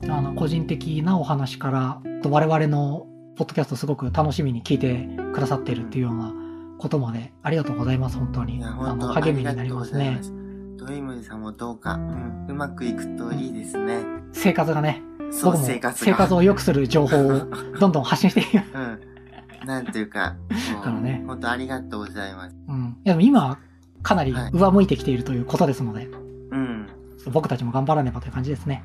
あの、個人的なお話から、と我々のポッドキャストすごく楽しみに聞いてくださっているっていうようなことまで、ありがとうございます、本当に。や、あの、励みになりますね。ドリームズさんもどうか、うん、うまくいくといいですね。生活がね、そう、生活が。生活を良くする情報を どんどん発信していく。うん。なんていうか、からね本当ありがとうございます。うん。いや、でも今はかなりはい上向いてきているということですので、うん。僕たちも頑張らねばという感じですね。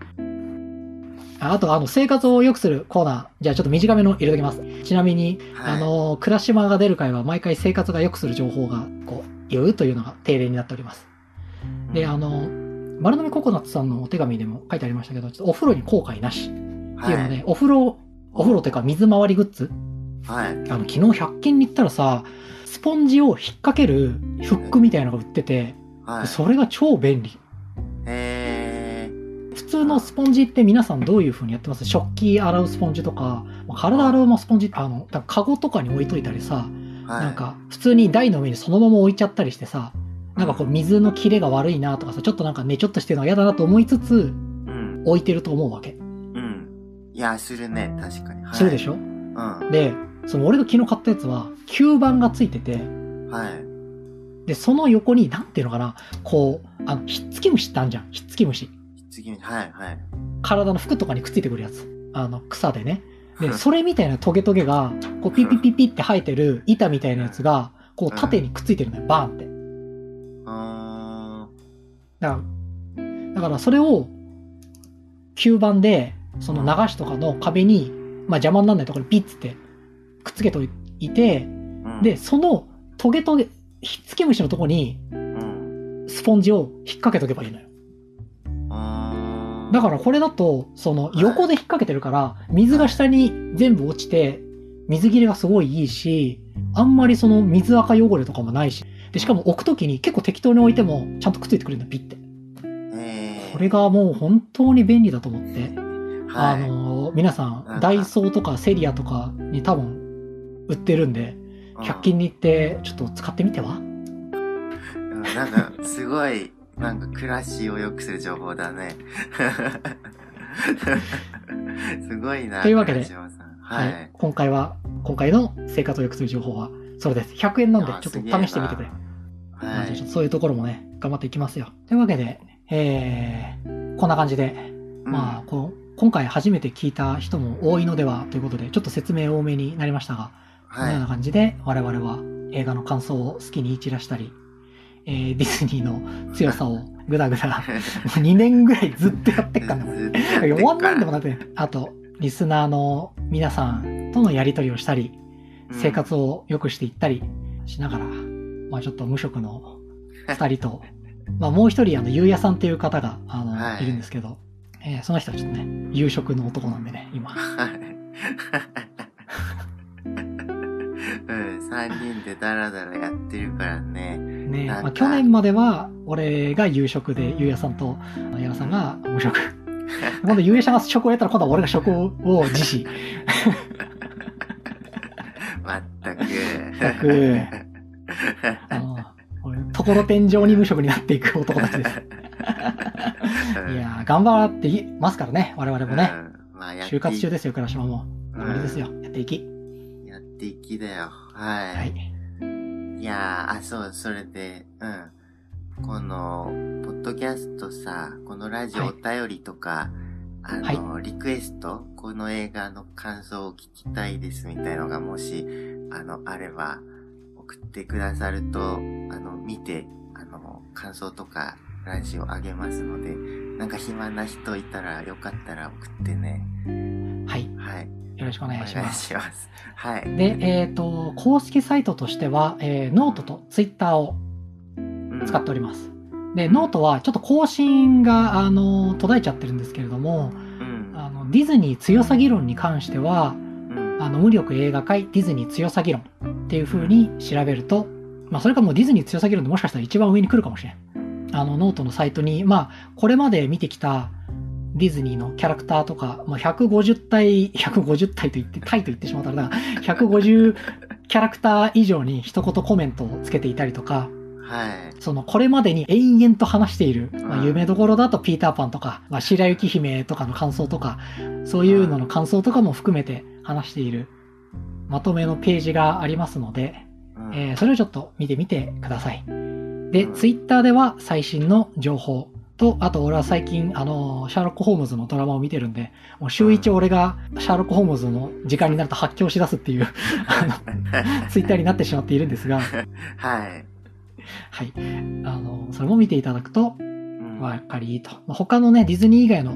ああと、あの、生活を良くするコーナー。じゃあちょっと短めの入れときます。ちなみに、はい。あの、倉島が出る回は毎回生活が良くする情報が、こう、言うというのが定例になっております。で、あの、丸飲みココナッツさんのお手紙でも書いてありましたけど、ちょっとお風呂に後悔なしっていうので、お風呂、お風呂というか水回りグッズはい。はい。あの、昨日100均に行ったらさ、スポンジを引っ掛けるフックみたいなのが売ってて、はい。それが超便利。えー。普通のスポンジって皆さんどういう風にやってます？食器洗うスポンジとか、まあ体洗うもスポンジ、あの、だからカゴとかに置いといたりさ、はい。なんか普通に台の上にそのまま置いちゃったりしてさ、なんかこう水の切れが悪いなとかさ、ちょっとなんかね、ちょっとしてるのは嫌だなと思いつつ、うん。置いてると思うわけ。うん。いや、するね。確かに。はい、するでしょ？うん。はで、その俺が昨日買ったやつは、吸盤がついてて、い。で、その横に、なんていうのかな、こう、あの、ひっつき虫ってあるじゃん。ひっつき虫。次に、はい、はい。体の服とかにくっついてくるやつ。あの、草でね。で、それみたいなトゲトゲが、こう、ピピピピって生えてる板みたいなやつが、こう、縦にくっついてるのよ。バーンって。あだから、だからそれを、吸盤で、その流しとかの壁に、まあ邪魔にならないところにピッつって、くっつけといて。で、そのトゲトゲ、ひっつき虫のとこに、うん。スポンジを引っ掛けとけばいいのよ。だからこれだと、その横で引っ掛けてるから、水が下に全部落ちて、水切れがすごいいいし、あんまりその水垢汚れとかもないし、で、しかも置くときに結構適当に置いてもちゃんとくっついてくれるんだ、ピッて。えー、これがもう本当に便利だと思って、あはい、の、皆さん、ダイソーとかセリアとかに多分売ってるんで、100均に行ってちょっと使ってみては？うんなんか、すごい、なんか暮らしを良くする情報だね。すごいな。というわけではい。はい。今回は、今回の生活を良くする情報は、それです。100円なんで、ちょっと試してみてくれ。はい。とそういうところもね、頑張っていきますよ。というわけで、えー、こんな感じで、うんまあ、こう、今回初めて聞いた人も多いのではということで、ちょっと説明多めになりましたが、このようなは感じで我々は映画の感想を好きに散らしたり、えーディズニーの強さをぐだぐだ、もう2年ぐらいずっとやってっからね。終わんないんでもなくて、あと、リスナーの皆さんとのやりとりをしたり、生活を良くしていったりしながら、まあちょっと無職の二人と、まあもう一人、あの、ゆうやさんっていう方が、あの、はいい、るんですけど、えーその人はちょっとね、夕食の男なんでね、今。うん、三人でダラダラやってるからね。ね、まあ去年までは、俺が夕食で、ゆうやさんと、矢野さんが無職。今度、ゆうやさんが食をやったら、今度は俺が食を自死。まったく。全くところてん上に無職になっていく男たちです。いやー、頑張っていますからね、我々もね。うんまあ、就活中ですよ、倉島も。うんあれですよ、やっていき。やっていきだよ。はい。はい。いやー、あ、そう、それで、うん。この、ポッドキャストさ、このラジオおはい便りとか、あの、リクエスト、この映画の感想を聞きたいですみたいのがもし、あの、あれば、送ってくださると、あの、見て、あの、感想とか、ラジオあげますので、なんか暇な人いたらよかったら送ってね。はい。はい。よろしくおお願いします。します。はい。で、えっ、と、公式サイトとしては、えーノートとツイッターをうん使っております。で、ノートはちょっと更新が、あの、途絶えちゃってるんですけれども、うん。あの、ディズニー強さ議論に関しては、の、無力映画界ディズニー強さ議論っていう風に調べると、まあ、それかもうディズニー強さ議論でもしかしたら一番上に来るかもしれん。あの、ノートのサイトに、まあ、これまで見てきたディズニーのキャラクターとか、まあ、150体、150体と言って、体と言ってしまったら、だから150キャラクター以上に一言コメントをつけていたりとか、はい。その、これまでに延々と話している、まあ、うん有名どころだとピーターパンとか、まあ、白雪姫とかの感想とか、そういうのの感想とかも含めて話している、まとめのページがありますので、うんえーそれをちょっと見てみてください。で、ツイッターでは最新の情報と、あと俺は最近、あの、シャーロック・ホームズのドラマを見てるんで、もう週一俺がシャーロック・ホームズの時間になると発狂し出すっていう、ツイッターになってしまっているんですが、はい。はい。あの、それも見ていただくとうんわかりいいと。まあ他のね、ディズニー以外の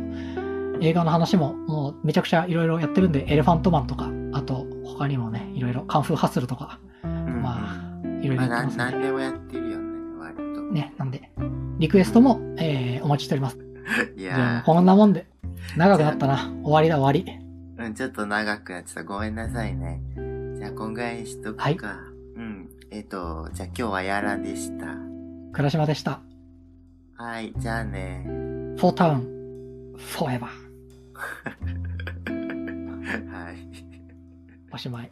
映画の話ももうめちゃくちゃいろいろやってるんで、エレファントマンとか、あと他にもね、いろいろカンフーハッスルとか、うんまあ、いろいろまあ、やってますんで。ななんでもやってるよね、割と。ね、なんで、リクエストも、えー、お待ちしております。いやこんなもんで、長くなったな。終わりだ終わり。ー、うん、ちょっと長くなってた。ごめんなさいね。じゃあ、こんぐらいにしとくか。はいうん。えっ、と、じゃあ今日はやらでした。倉島でした。はい、じゃあね。フォータウン、フォーエバー。はい。おしまい。